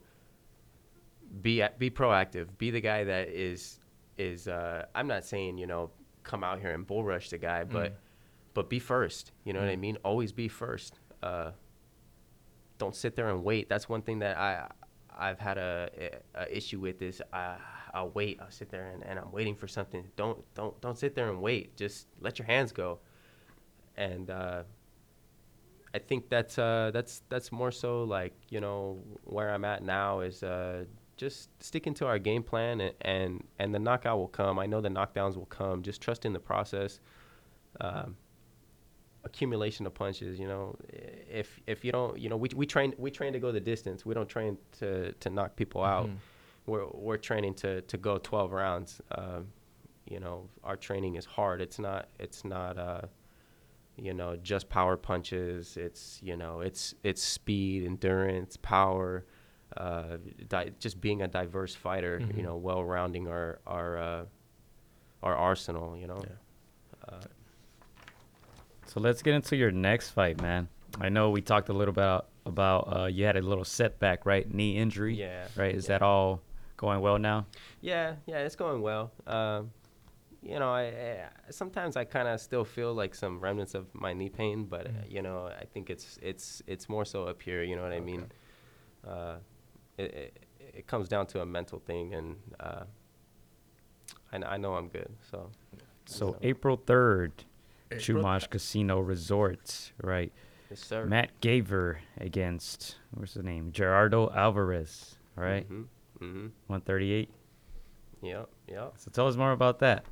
be be proactive be the guy that is is uh I'm not saying you know come out here and bull rush the guy but Mm. but be first you know what I Mm. mean always be first uh don't sit there and wait. That's one thing that I I've had a, a, a issue with is I I'll wait. I'll sit there and, and I'm waiting for something. Don't don't don't sit there and wait. Just let your hands go. And uh, I think that's uh, that's that's more so like you know where I'm at now is uh, just sticking to our game plan and, and and the knockout will come. I know the knockdowns will come. Just trust in the process. Um, accumulation of punches. You know, if if you don't, you know, we we train we train to go the distance. We don't train to to knock people out. Mhm. We're we're training to to go 12 rounds. Um, you know, our training is hard. It's not it's not uh, you know just power punches. It's you know it's it's speed, endurance, power. Uh, di- just being a diverse fighter, Mhm. you know, well rounding our our uh, our arsenal, you know. Yeah. Uh, So let's get into your next fight, man. I know we talked a little about about uh, you had a little setback, right? Knee injury. Yeah, Right. Is yeah. that all going well now? Yeah, yeah, it's going well. Um, you know, I, I sometimes I kind of still feel like some remnants of my knee pain, but uh, Mhm. you know, I think it's it's it's more so up here. You know what I mean? Uh, it, it it comes down to a mental thing, and uh, I, I know I'm good. So So know. April third, April- Chumash Casino Resort, right? yes, sir. Matt Gaver against what's the name? Gerardo Alvarez, all right? Mhm. Mhm. 138. Yep. Yep. So tell us more about that.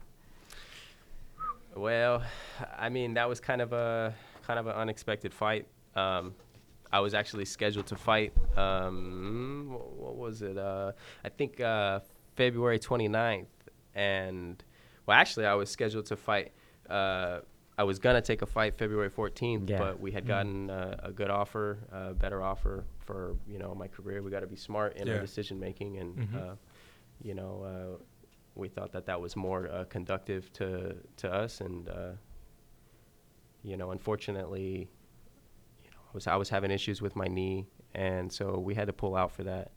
Well, I mean that was kind of a kind of an unexpected fight. Um, I was actually scheduled to fight. Um, what, what was it? Uh, I think uh, February 29th, and well, actually, I was scheduled to fight. Uh, I was gonna take a fight February 14th, Yeah. but we had gotten uh, a good offer, a better offer for you know my career. We got to be smart in our decision making, and Mhm. uh, you know, uh, we thought that that was more uh, conductive to to us, and uh, you know, unfortunately, you know, I was I was having issues with my knee, and so we had to pull out for that.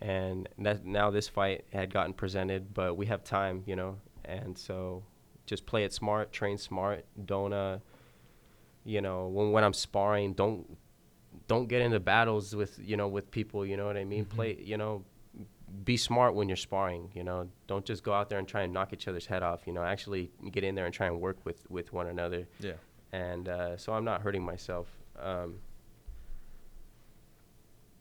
And that now this fight had gotten presented, but we have time, you know, and so just play it smart, train smart. Don't uh, you know, when when I'm sparring, don't don't get into battles with you know with people. You know what I mean? Mhm. Play, you know, be smart when you're sparring. You know, don't just go out there and try and knock each other's head off. You know, actually get in there and try and work with with one another. Yeah. And uh, so I'm not hurting myself. Um,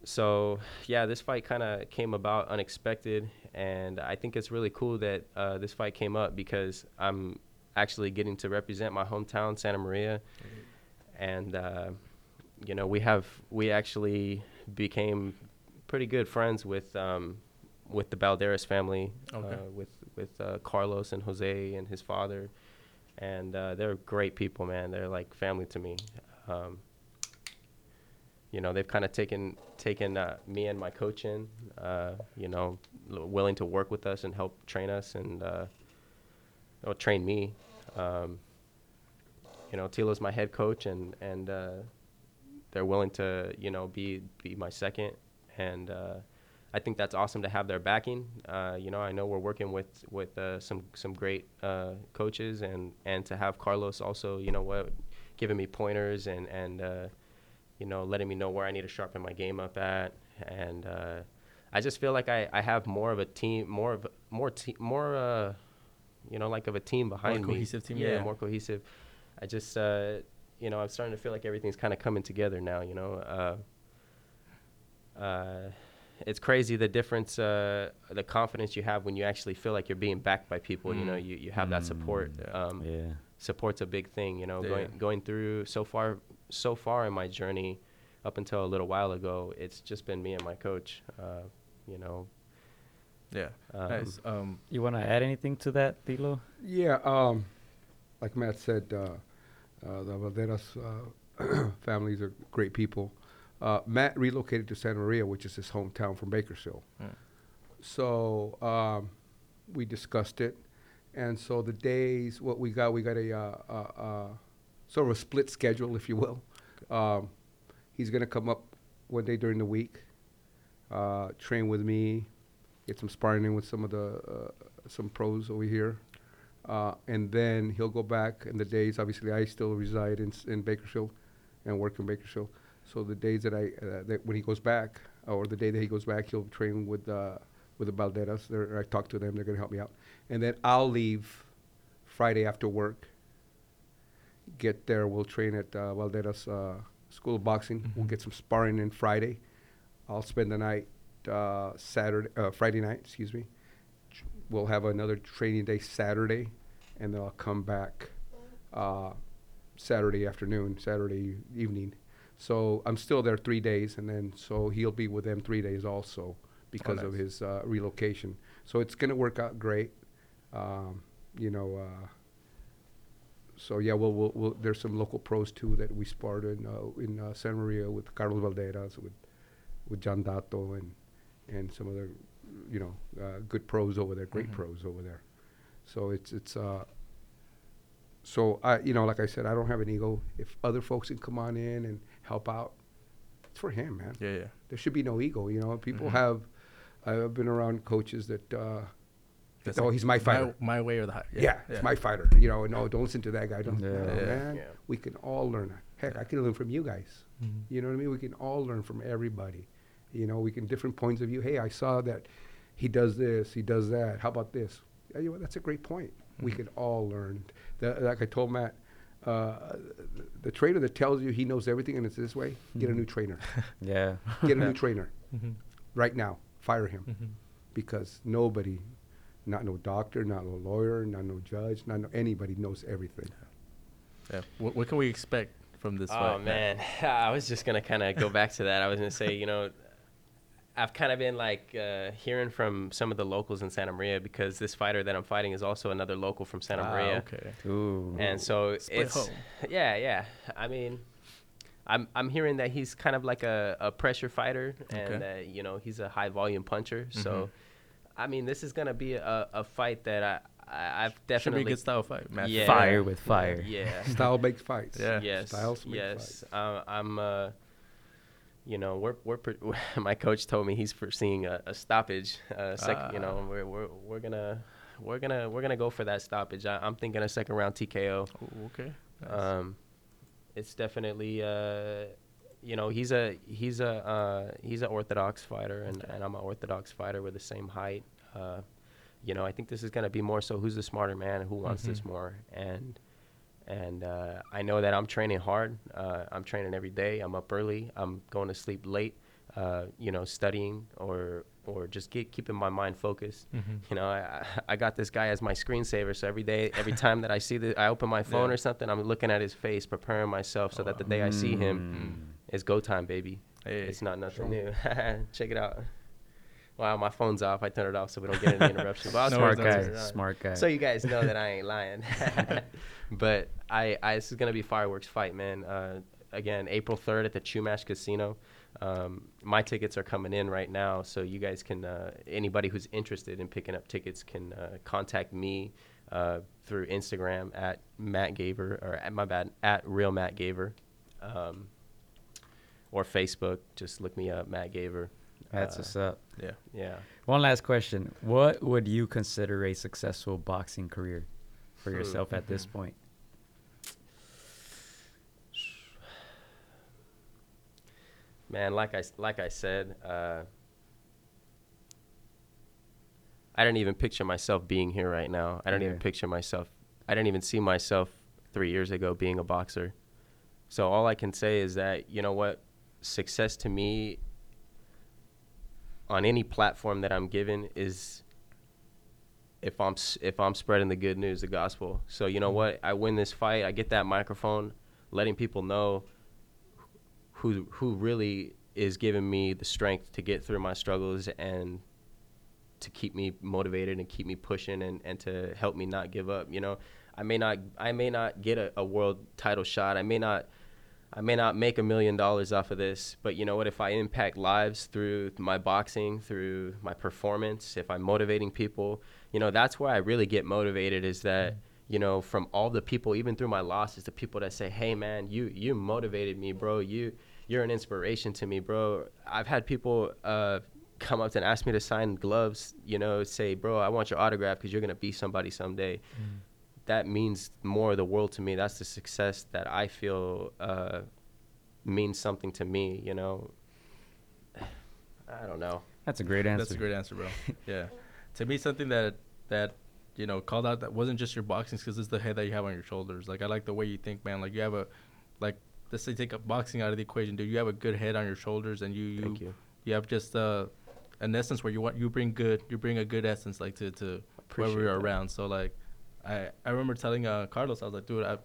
so yeah, this fight kind of came about unexpected, and I think it's really cool that uh, this fight came up because I'm actually getting to represent my hometown, Santa Maria, and uh, you know we have we actually became pretty good friends with um, with the Balderas family, Okay. uh, with with uh, Carlos and Jose and his father, and uh, they're great people, man. They're like family to me. Um, you know, they've kind of taken taken uh, me and my coach in. Uh, you know, l- willing to work with us and help train us and uh, or train me. Um, you know, Tilo's my head coach, and and uh, they're willing to you know be be my second, and uh, I think that's awesome to have their backing. Uh, you know, I know we're working with with uh, some some great uh, coaches, and and to have Carlos also, you know what, giving me pointers and and uh, you know letting me know where I need to sharpen my game up at, and uh, I just feel like I, I have more of a team, more of more te- more uh, you know like of a team behind me. cohesive team, yeah, yeah. more cohesive. I just uh, you know I'm starting to feel like everything's kind of coming together now. You know. It's crazy the difference, uh, the confidence you have when you actually feel like you're being backed by people. You know, Mm. you, you have that support. Um, Yeah. Support's a big thing. You know, Yeah. going going through so far so far in my journey, up until a little while ago, it's just been me and my coach. Uh, you know, Yeah. Um, nice. Um, You want to add anything to that, Tilo? Yeah, um, like Matt said, uh, uh, the Balderas uh, families are great people. Uh, Matt relocated to Santa Maria, which is his hometown from Bakersfield. Mm. So um, we discussed it, and so the days, what we got, we got a uh, uh, uh, sort of a split schedule, if you will. Um, he's gonna come up one day during the week, uh, train with me, get some sparring in with some of the uh, some pros over here, uh, and then he'll go back. And the days, obviously, I still reside in in Bakersfield, and work in Bakersfield. So the days that I uh, that when he goes back, or the day that he goes back, he'll train with uh, with the Balderas. They're, I talk to them; they're gonna help me out. And then I'll leave Friday after work. Get there, we'll train at uh, Balderas uh, School of Boxing. We'll Mhm. get some sparring in Friday. I'll spend the night uh, Saturday, uh, Friday night, excuse me. We'll have another training day Saturday, and then I'll come back uh, Saturday afternoon, Saturday evening. So I'm still there three days, and then so he'll be with them three days also because of nice. his uh, relocation. So it's gonna work out great. Um, you know. Uh, so yeah, we'll, we'll, we'll, there's some local pros too that we sparred in uh, in uh, San Maria with Carlos Balderas, with with John Dato, and and some other you know uh, good pros over there, great Mhm. pros over there. So it's it's uh. So I you know like I said I don't have an ego. If other folks can come on in and help out, it's for him, man. yeah, yeah. There should be no ego. You know, people Mhm. have. I've been around coaches that. Uh, That's oh, like he's my fighter. My, way or the high. Yeah, it's my fighter. You know, no, don't listen to that guy. Don't, Yeah. no, Yeah. man. Yeah. We can all learn. Heck, I can learn from you guys. Mhm. You know what I mean? We can all learn from everybody. You know, we can different points of view. Hey, I saw that he does this, he does that. How about this? Yeah, you know, that's a great point. We Mhm. can all learn. The, like I told Matt, uh, the, the trainer that tells you he knows everything and it's this way, get a new trainer. Yeah. Get a new trainer Mhm. right now. Fire him Mhm. because nobody, not no doctor, not no lawyer, not no judge, not no anybody knows everything. Yeah. What, what can we expect from this oh fight? man, I was just gonna kind of go back to that. I was gonna say, you know, I've kind of been like uh, hearing from some of the locals in Santa Maria because this fighter that I'm fighting is also another local from Santa Ah, Maria. Okay. Ooh. and so Split it's home. yeah yeah i mean i'm i'm hearing that he's kind of like a, a pressure fighter and Okay. uh, you know he's a high volume puncher so Mhm. i mean this is gonna be a, a fight that i, I i've Should be definitely a good style fight. Match. Yeah. Fire with fire. yeah Style makes fights. Yeah. yes Styles make yes uh, i'm uh you know, we're we're my coach told me he's foreseeing a, a stoppage. Uh, sec- you know, Ah. we're, we're we're gonna we're gonna we're gonna go for that stoppage. I, I'm thinking a second round TKO. Okay. Nice. Um, it's definitely, uh, you know, he's a he's a uh, he's an orthodox fighter, and, and I'm an orthodox fighter. We're the same height. Uh, you know, I think this is gonna be more so who's the smarter man who wants this more. And and uh, I know that I'm training hard. Uh, I'm training every day. I'm up early. I'm going to sleep late. Uh, you know, studying or or just get, keeping my mind focused. You know, I I- got this guy as my screensaver. So every day, every time that I see the, I open my phone Yeah. or something, I'm looking at his face, preparing myself so that the day I see him, it's go time, baby. Hey. It's not nothing new. Check it out. Wow, my phone's off. I turned it off so we don't get any interruptions. But I Smart worries, guy. turn it on. Smart guy. So you guys know that I ain't lying. but I, I, this is gonna be fireworks fight, man. Uh, again, April third at the Chumash Casino. Um, my tickets are coming in right now, so you guys can. Uh, anybody who's interested in picking up tickets can uh, contact me uh, through Instagram at Matt Gaver or at my bad at real Matt Gaver, um, or Facebook. Just look me up, Matt Gaver. That's Uh, what's up. Yeah. Yeah. One last question: What would you consider a successful boxing career for yourself at this point? man like i s- like i said uh, i don't even picture myself being here right now i don't even picture myself i didn't even see myself three years ago being a boxer so all i can say is that you know what success to me on any platform that i'm given is if i'm if i'm spreading the good news the gospel so you know mm-hmm. what i win this fight i get that microphone letting people know who who really is giving me the strength to get through my struggles and to keep me motivated and keep me pushing and, and to help me not give up. You know, I may not I may not get a, a world title shot. I may not I may not make a million dollars off of this, but you know what? If I impact lives through my boxing, through my performance, if I'm motivating people, you know, that's where I really get motivated. Is that you know from all the people, even through my losses, the people that say, "Hey, man, you you motivated me, bro. You you're an inspiration to me, bro." I've had people uh, come up and ask me to sign gloves. You know, say, "Bro, I want your autograph because you're gonna be somebody someday." That means more of the world to me. That's the success that I feel uh, means something to me. You know, I don't know. That's a great answer. That's a great answer, bro. yeah. To me, something that that you know called out that wasn't just your boxing skills, it's the head that you have on your shoulders. Like I like the way you think, man. Like you have a like let's say take up boxing out of the equation, dude. You have a good head on your shoulders, and you you Thank you. you have just uh an essence where you want you bring good you bring a good essence like to to whoever Appreciate you're that. around. So like I I remember telling uh Carlos, I was like, dude, I,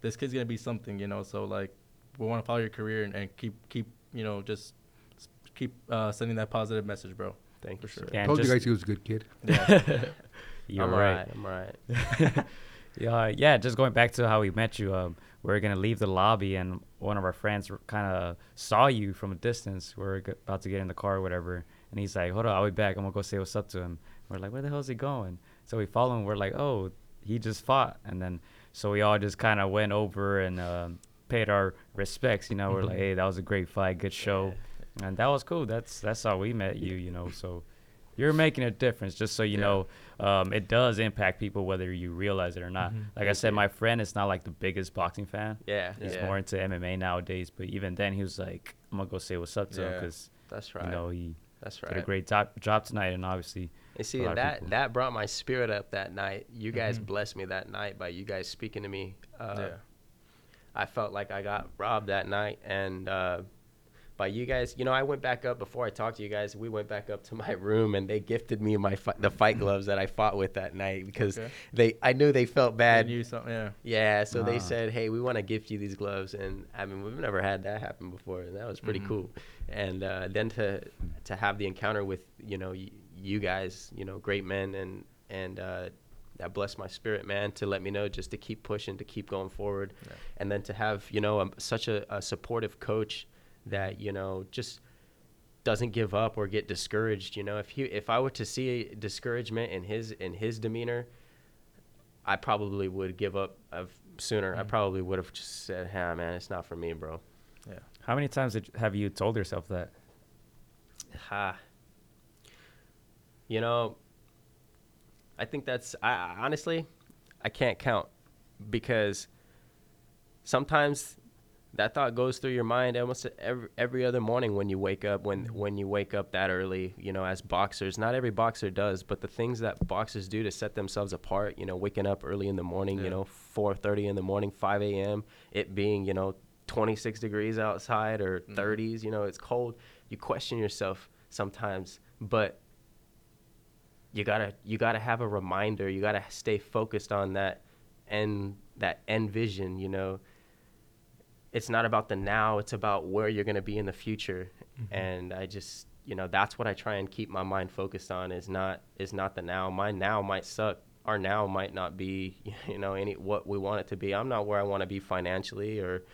this kid's gonna be something, you know. So like we want to follow your career and, and keep keep you know just keep uh, sending that positive message, bro. Thank you, For sure. sir. And Told just- you guys he was a good kid. You're I'm right. alright. I'm alright. Yeah, yeah. Just going back to how we met you, um, we are gonna leave the lobby, and one of our friends kind of saw you from a distance. We are g- about to get in the car or whatever, and he's like, "Hold on, I'll be back. I'm gonna go say what's up to him." We're like, "Where the hell is he going?" So we follow him. We're like, "Oh, he just fought," and then so we all just kind of went over and um, paid our respects. You know, we're like, "Hey, that was a great fight, good show," and that was cool. That's that's how we met you. You know, so you're making a difference just so you Yeah. know um, it does impact people whether you realize it or not like i said my friend is not like the biggest boxing fan Yeah, he's yeah. more into mma nowadays but even then he was like i'm gonna go say what's up to him because That's right. you know he That's right. did a great job, job tonight and obviously And see, that that brought my spirit up that night. You guys Mhm. blessed me that night by you guys speaking to me. Uh, yeah. I felt like I got robbed that night, and uh, by you guys, you know, I went back up before I talked to you guys. We went back up to my room, and they gifted me my fi- the fight gloves that I fought with that night because Okay. they I knew they felt bad. You something, yeah. Yeah, so Ah. they said, "Hey, we want to gift you these gloves," and I mean, we've never had that happen before, and that was pretty Mhm. cool. And uh, then to to have the encounter with you know y- you guys, you know, great men, and and uh, that blessed my spirit, man, to let me know just to keep pushing, to keep going forward, Yeah. and then to have you know um such a, a supportive coach that you know just doesn't give up or get discouraged. You know, if he if I were to see discouragement in his in his demeanor, I probably would give up of sooner. I Mm. probably would have just said, "Hey, man, it's not for me, bro." Yeah. how many times did, have you told yourself that Ha. You know, I think that's I I- honestly, I can't count because sometimes that thought goes through your mind almost every, every other morning when you wake up when Mm-hmm. when you wake up that early you know as boxers not every boxer does but the things that boxers do to set themselves apart you know waking up early in the morning Yeah. you know 4.30 in the morning 5 a.m it being you know 26 degrees outside or Mhm. 30s you know it's cold you question yourself sometimes but you gotta you gotta have a reminder. You gotta stay focused on that end that end vision you know? It's not about the now it's about where you're going to be in the future. And i just you know that's what i try and keep my mind focused on is not is not the now. My now might suck. Our now might not be you know any what we want it to be. I'm not where i want to be financially or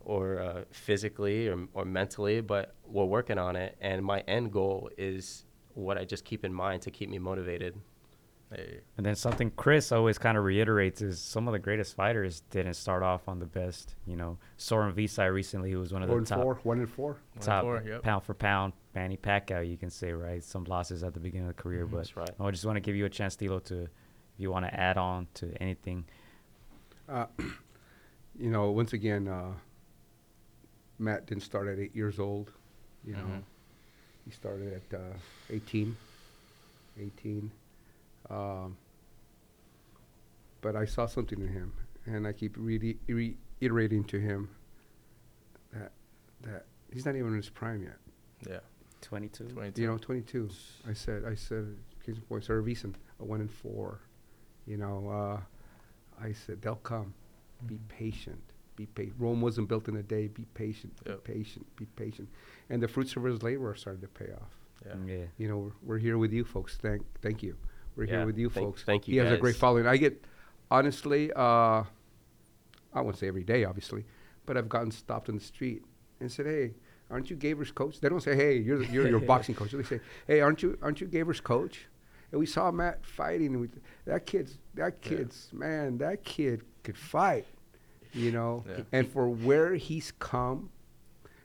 or uh, physically or, or mentally but we're working on it. And my end goal is what i just keep in mind to keep me motivated Hey, And then something Chris always kind of reiterates is some of the greatest fighters didn't start off on the best. You know, Sor Rungvisai recently, who was one of Four the and top four, one and four. one and top four, yep. pound for pound Manny Pacquiao, you can say, right? Some losses at the beginning of the career, but that's right I just want to give you a chance, Tilo, to if you want to add on to anything. Uh, you know, once again, uh, Matt didn't start at eight years old. You know, Mhm. He started at uh, 18. 18. Um, but I saw something in him, and I keep readi- reiterating to him that that he's not even in his prime yet. Yeah, 22. 22. You know, 22. I said, I said, case in point, Sarah Beeson, a one and four. You know, uh, I said they'll come. Be patient. Be patient. Rome wasn't built in a day. Be patient. Yep. Be patient. Be patient. And the fruits of his labor are starting to pay off. yeah. Yeah. You know, we're, we're here with you folks. Thank, thank you. We're Yeah, here with you thank- folks. thank you He has a great following. I get, honestly, uh, I won't say every day, obviously, but I've gotten stopped in the street and said, "Hey, aren't you Gaver's coach?" They don't say, "Hey, you're the, you're your boxing coach." They say, "Hey, aren't you aren't you Gaver's coach?" And we saw Matt fighting. And we, that kid's that Yeah. kid's man. That kid could fight, you know. Yeah. And for where he's come,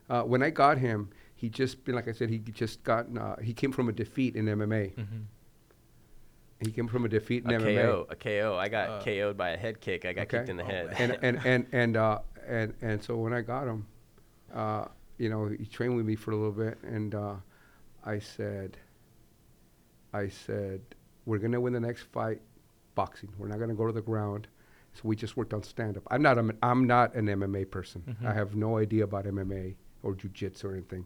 uh, when I got him, he just been like I said, he just gotten. Uh, he came from a defeat in MMA. Mhm. He came from a defeat in a MMA. KO, a KO. I got Uh, KO'd by a head kick. I got Okay. kicked in the Oh, head. and and and and uh, and and so when I got him, uh, you know, he trained with me for a little bit, and uh, I said, I said, we're gonna win the next fight, boxing. We're not gonna go to the ground. So we just worked on stand up. I'm not a, I'm not an MMA person. I Mhm. have no idea about MMA or jujitsu or anything.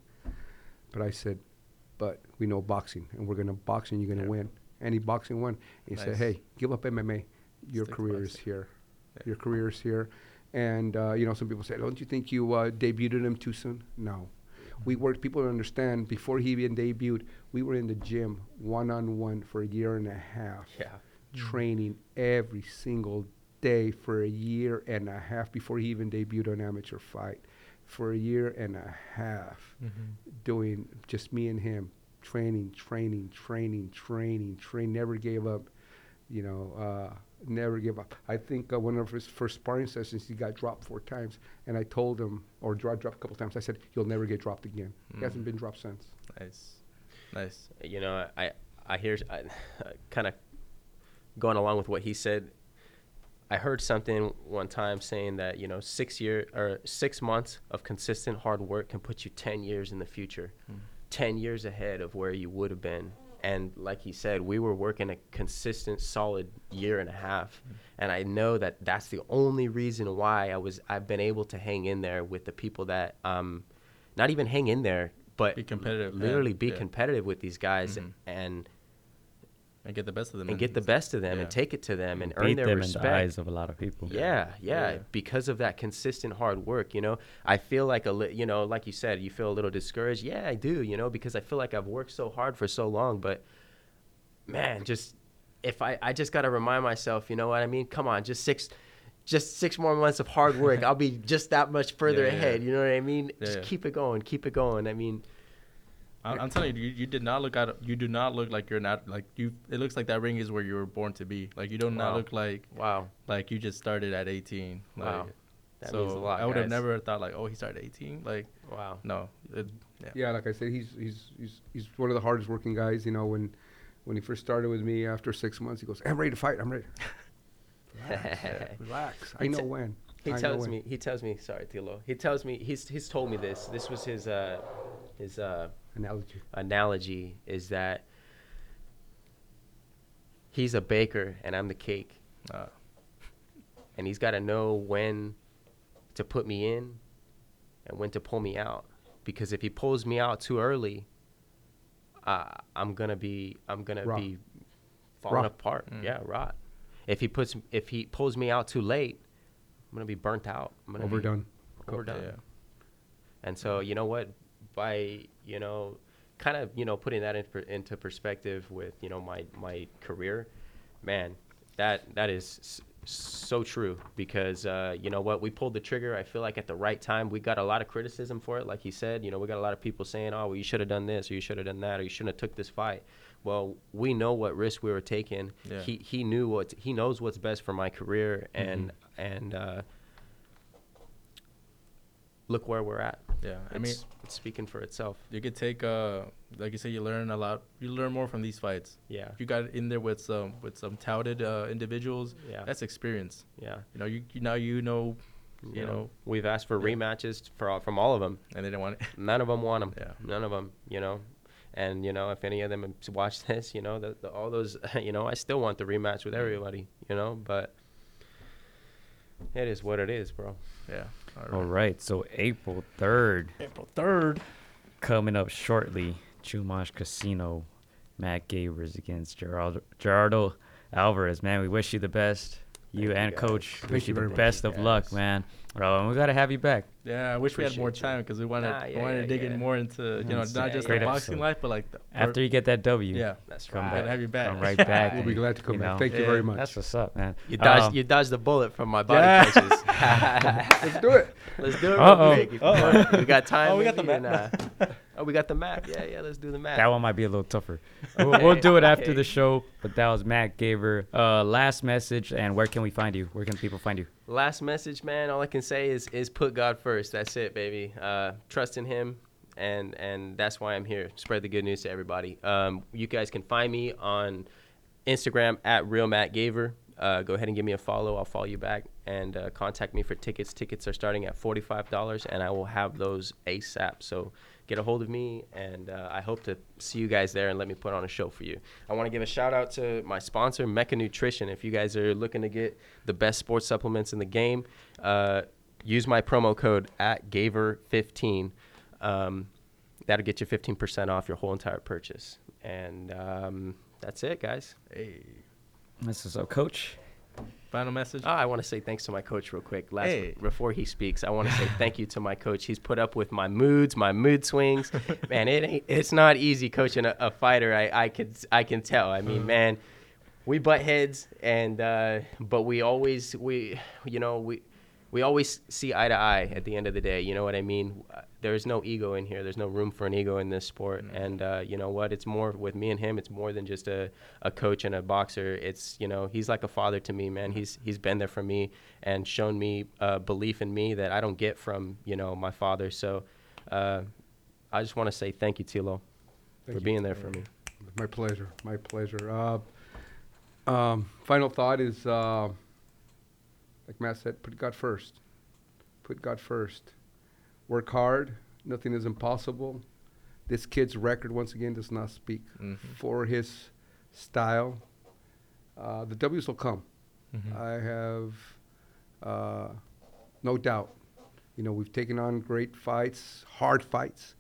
But I said, but we know boxing, and we're gonna box, and you're gonna Yeah. win. Any boxing won. He said, hey, give up MMA. Your Stick career is here. Yeah. Your career is here. And uh, you know, some people say, "Don't you think you uh, debuted him too soon?" No, we worked. People understand. Before he even debuted, we were in the gym one on one for a year and a half, yeah. training every single day for a year and a half before he even debuted an amateur fight. For a year and a half, Mhm. doing just me and him, training, training, training, training, train. Never gave up. You know, uh, never give up. I think uh, one of his first sparring sessions, he got dropped four times, and I told him, or dro- dropped a couple times. I said, "You'll never get dropped again." He hasn't Mm. been dropped since. Nice, nice. you know, I I hear I, kind of going along with what he said. I heard something one time saying that you know six year or six months of consistent hard work can put you ten years in the future, Mm. ten years ahead of where you would have been. And like he said, we were working a consistent, solid year and a half, and I know that that's the only reason why I was I've been able to hang in there with the people that um, not even hang in there, but Be competitive, yeah, literally be yeah. competitive with these guys Mhm. and And get the best of them. and get the best of them yeah. and take it to them and earn their them respect. in the eyes of a lot of people. Yeah, yeah, Yeah. because of that consistent hard work, you know. I feel like a li- you know, like you said, you feel a little discouraged. Yeah, I do, you know, because I feel like I've worked so hard for so long, but man, just if I I just got to remind myself, you know what I mean? Come on, just 6 just 6 more months of hard work. I'll be just that much further Yeah, yeah, ahead, yeah. you know what I mean? Yeah, just yeah. keep it going, keep it going. I mean, I'm, I'm telling you, you, you did not look at you do not look like you're not like you. It looks like that ring is where you were born to be. Like you do not Wow. look like wow. like you just started at 18. Like, Wow. That so means a lot, I would have never thought like, oh, he started at 18. Like Wow. no, it, yeah. Yeah, like I said, he's he's he's he's one of the hardest working guys. You know, when when he first started with me, after six months, he goes, "I'm ready to fight. I'm ready." Relax, relax. I know a- when. He I know tells when. me. He tells me. Sorry, Tilo. He tells me. He's he's told me this. This was his uh, his uh, Analogy. analogy is that he's a baker and I'm the cake, Uh, and he's got to know when to put me in and when to pull me out. Because if he pulls me out too early, uh, I'm gonna be I'm gonna Rot. be falling Rot. apart. Mm. Yeah, rot. If he puts if he pulls me out too late, I'm gonna be burnt out. I'm gonna be Overdone. overdone. yeah. And so, you know what? By you know, kind of you know putting that in, per- into perspective with you know my my career, man, that that is so true because uh, you know what? We pulled the trigger. I feel like at the right time. We got a lot of criticism for it, like he said. You know, we got a lot of people saying, "Oh, well, you should have done this, or you should have done that, or you shouldn't have took this fight." Well, we know what risk we were taking. Yeah. He he knew what he knows what's best for my career, and and uh, look where we're at. Yeah. I mean, It's- it's speaking for itself. you could take uh, like you said, you learn a lot. You learn more from these fights. Yeah, If you got in there with some with some touted uh, individuals, yeah, that's experience. yeah. You know, you, you now you know, you know, we've asked for yeah. rematches for all, from all of them. and they didn't want it. None of them want them. Yeah. None of them. You know, and you know if any of them watched this, you know, the, the, all those, you know, I still want the rematch with everybody. You know, but it is what it is, bro. Yeah. All right, so April 3rd, April third. coming up shortly, Chumash Casino, Matt Gavers against Gerardo, Gerardo Alvarez. Man, we wish you the best. You Thank you, and guys. Coach, Thank wish you you the very much. best of luck, man. Bro, we gotta have you back. Yeah, I wish we had more time because we wanted Nah, yeah, wanted yeah, to dig yeah. in more into you know It's not a just great the boxing episode. life, but like the After you get that W, yeah, That's Come right. I'd have you back. come right back. We'll be glad to come you back. know, Thank you very much. That's what's up, man. You dodged, Um, you dodged the bullet from my body Yeah. punches. Let's do it. Let's do it Uh-oh. real quick. if you want. We got time. Oh, we got the map. and, uh, oh, we got the map. Yeah, yeah. Let's do the map. That one might be a little tougher. We'll, we'll do it after the show. But that was Matt Gaver. Uh, last message, and where can we find you? Where can people find you? Last message, man. All I can say is is put God first. That's it, baby. Uh, trust in Him, and and that's why I'm here. Spread the good news to everybody. Um, you guys can find me on Instagram at real Matt Gaver. Uh, go ahead and give me a follow. I'll follow you back and uh, contact me for tickets. Tickets are starting at forty five dollars, and I will have those ASAP. So get a hold of me, and uh, I hope to see you guys there and let me put on a show for you. I want to give a shout out to my sponsor, Mecca Nutrition. If you guys are looking to get the best sports supplements in the game, uh, use my promo code at Gaver15. Um, that'll get you 15% off your whole entire purchase. And um, that's it, guys. Hey, This is up, Coach. Final message. Ah, I want to say thanks to my coach real quick. Last Hey. before he speaks, I want to say thank you to my coach. He's put up with my moods, my mood swings. man, it ain't it's not easy coaching a, a fighter. I I could I can tell. I mean, man, we butt heads and uh, but we always we you know we we always see eye to eye at the end of the day. You know what I mean? There's no ego in here. There's no room for an ego in this sport. And uh, you know what? It's more with me and him. It's more than just a, a coach and a boxer. It's you know he's like a father to me, man. He's he's been there for me and shown me uh, belief in me that I don't get from you know my father. So uh, I just want to say thank you, Tilo, Thank for you. being there for me. My pleasure. My pleasure. Uh, um, final thought is, uh, like Matt said, put God first. Put God first. Work hard. Nothing is impossible. This kid's record, once again, does not speak Mhm. for his style. Uh, the W's will come. Mhm. I have uh, no doubt. You know, we've taken on great fights, hard fights.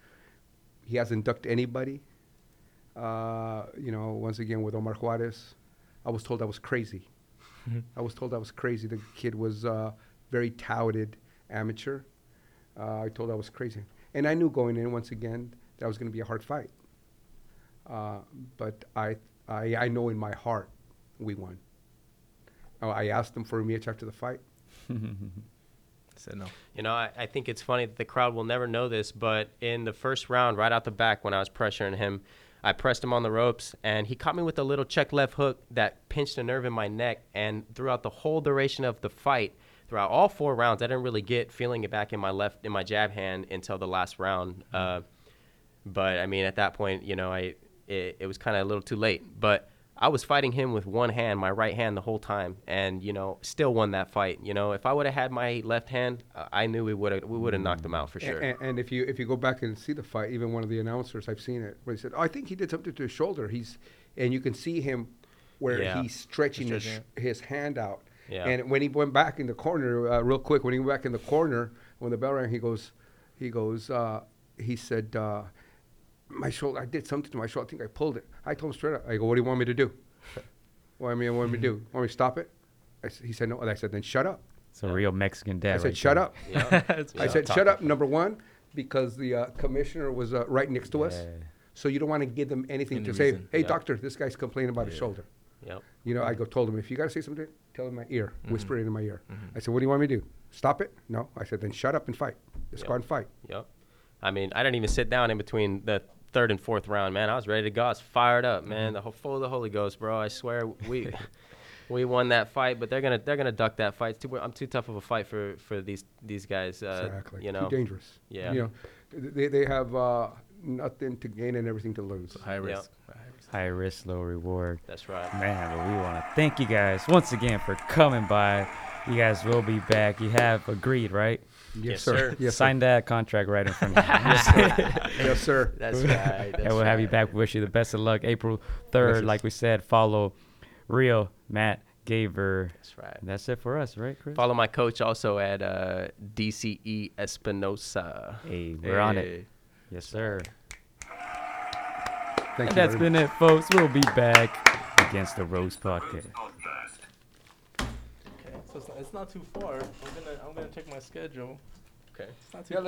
He hasn't ducked anybody. Uh, you know, once again with Omar Juarez, I was told I was crazy. I was told I was crazy. The kid was uh, very touted amateur. Uh, I told I was crazy, and I knew going in once again that was going to be a hard fight. Uh, but I, I, I know in my heart we won. Uh, I asked him for a rematch after the fight. Said no. You know, I, I think it's funny that the crowd will never know this, but in the first round, right out the back, when I was pressuring him, I pressed him on the ropes, and he caught me with a little check left hook that pinched a nerve in my neck. And throughout the whole duration of the fight, throughout all four rounds, I didn't really get feeling it back in my left in my jab hand until the last round. Uh, but I mean, at that point, you know, I it, it was kind of a little too late. But I was fighting him with one hand, my right hand, the whole time, and you know, still won that fight. You know, if I would have had my left hand, uh, I knew we would have we would have knocked him out for sure. And, and if you if you go back and see the fight, even one of the announcers, I've seen it, where he said, oh, "I think he did something to his shoulder." He's, and you can see him where Yeah. he's stretching his, Stretching his hand out. Yeah. And when he went back in the corner, uh, real quick, when he went back in the corner, when the bell rang, he goes, he goes, uh, he said, uh, "My shoulder, I did something to my shoulder. I think I pulled it." I told him straight up. I go, "What do you want me to do? What do you want me to do? Want me to stop it?" I s he said, "No." And I said, "Then shut up." It's a real Mexican dad. I said, right "Shut there. up." Yeah. I said, "Shut up." Number one, because the uh, commissioner was uh, right next to us, so you don't want to give them anything Any to say. Hey, yeah. doctor, this guy's complaining about his shoulder. Yep. You know, I go told him if you got to say something, tell him in my ear, Mm-hmm. whisper it in my ear. I said, "What do you want me to do? Stop it?" No. I said, "Then shut up and fight. Let's Yep. go and fight." Yep. I mean, I didn't even sit down in between the third and fourth round, man. I was ready to go. I was fired up, man. The whole full of the Holy Ghost, bro. I swear we we won that fight, but they're gonna they're gonna duck that fight. It's too, I'm too tough of a fight for for these these guys. Uh, exactly. You know. Too dangerous. Yeah. You know, they they have uh, nothing to gain and everything to lose. High Yeah. risk. High risk. High risk, low reward. That's right. Man, but we want to thank you guys once again for coming by. You guys will be back. You have agreed, right? Yes, sir. Yes, Sign that contract right in front of you. sir. yes, sir. That's right. That's and we'll have you right. back. Wish you the best of luck. April 3rd, Gracias. like we said, follow Real Matt Gaver. That's right. And that's it for us, right, Chris? Follow my coach also at uh, DCE Espinosa. Hey, we're on it. Yes, sir. Thank And you. that's very been it, folks. We'll be back against the Ropes Podcast. Podcast. Okay, so it's not, it's not too far. I'm gonna I'm gonna check my schedule. Okay. It's not too Yeah, far.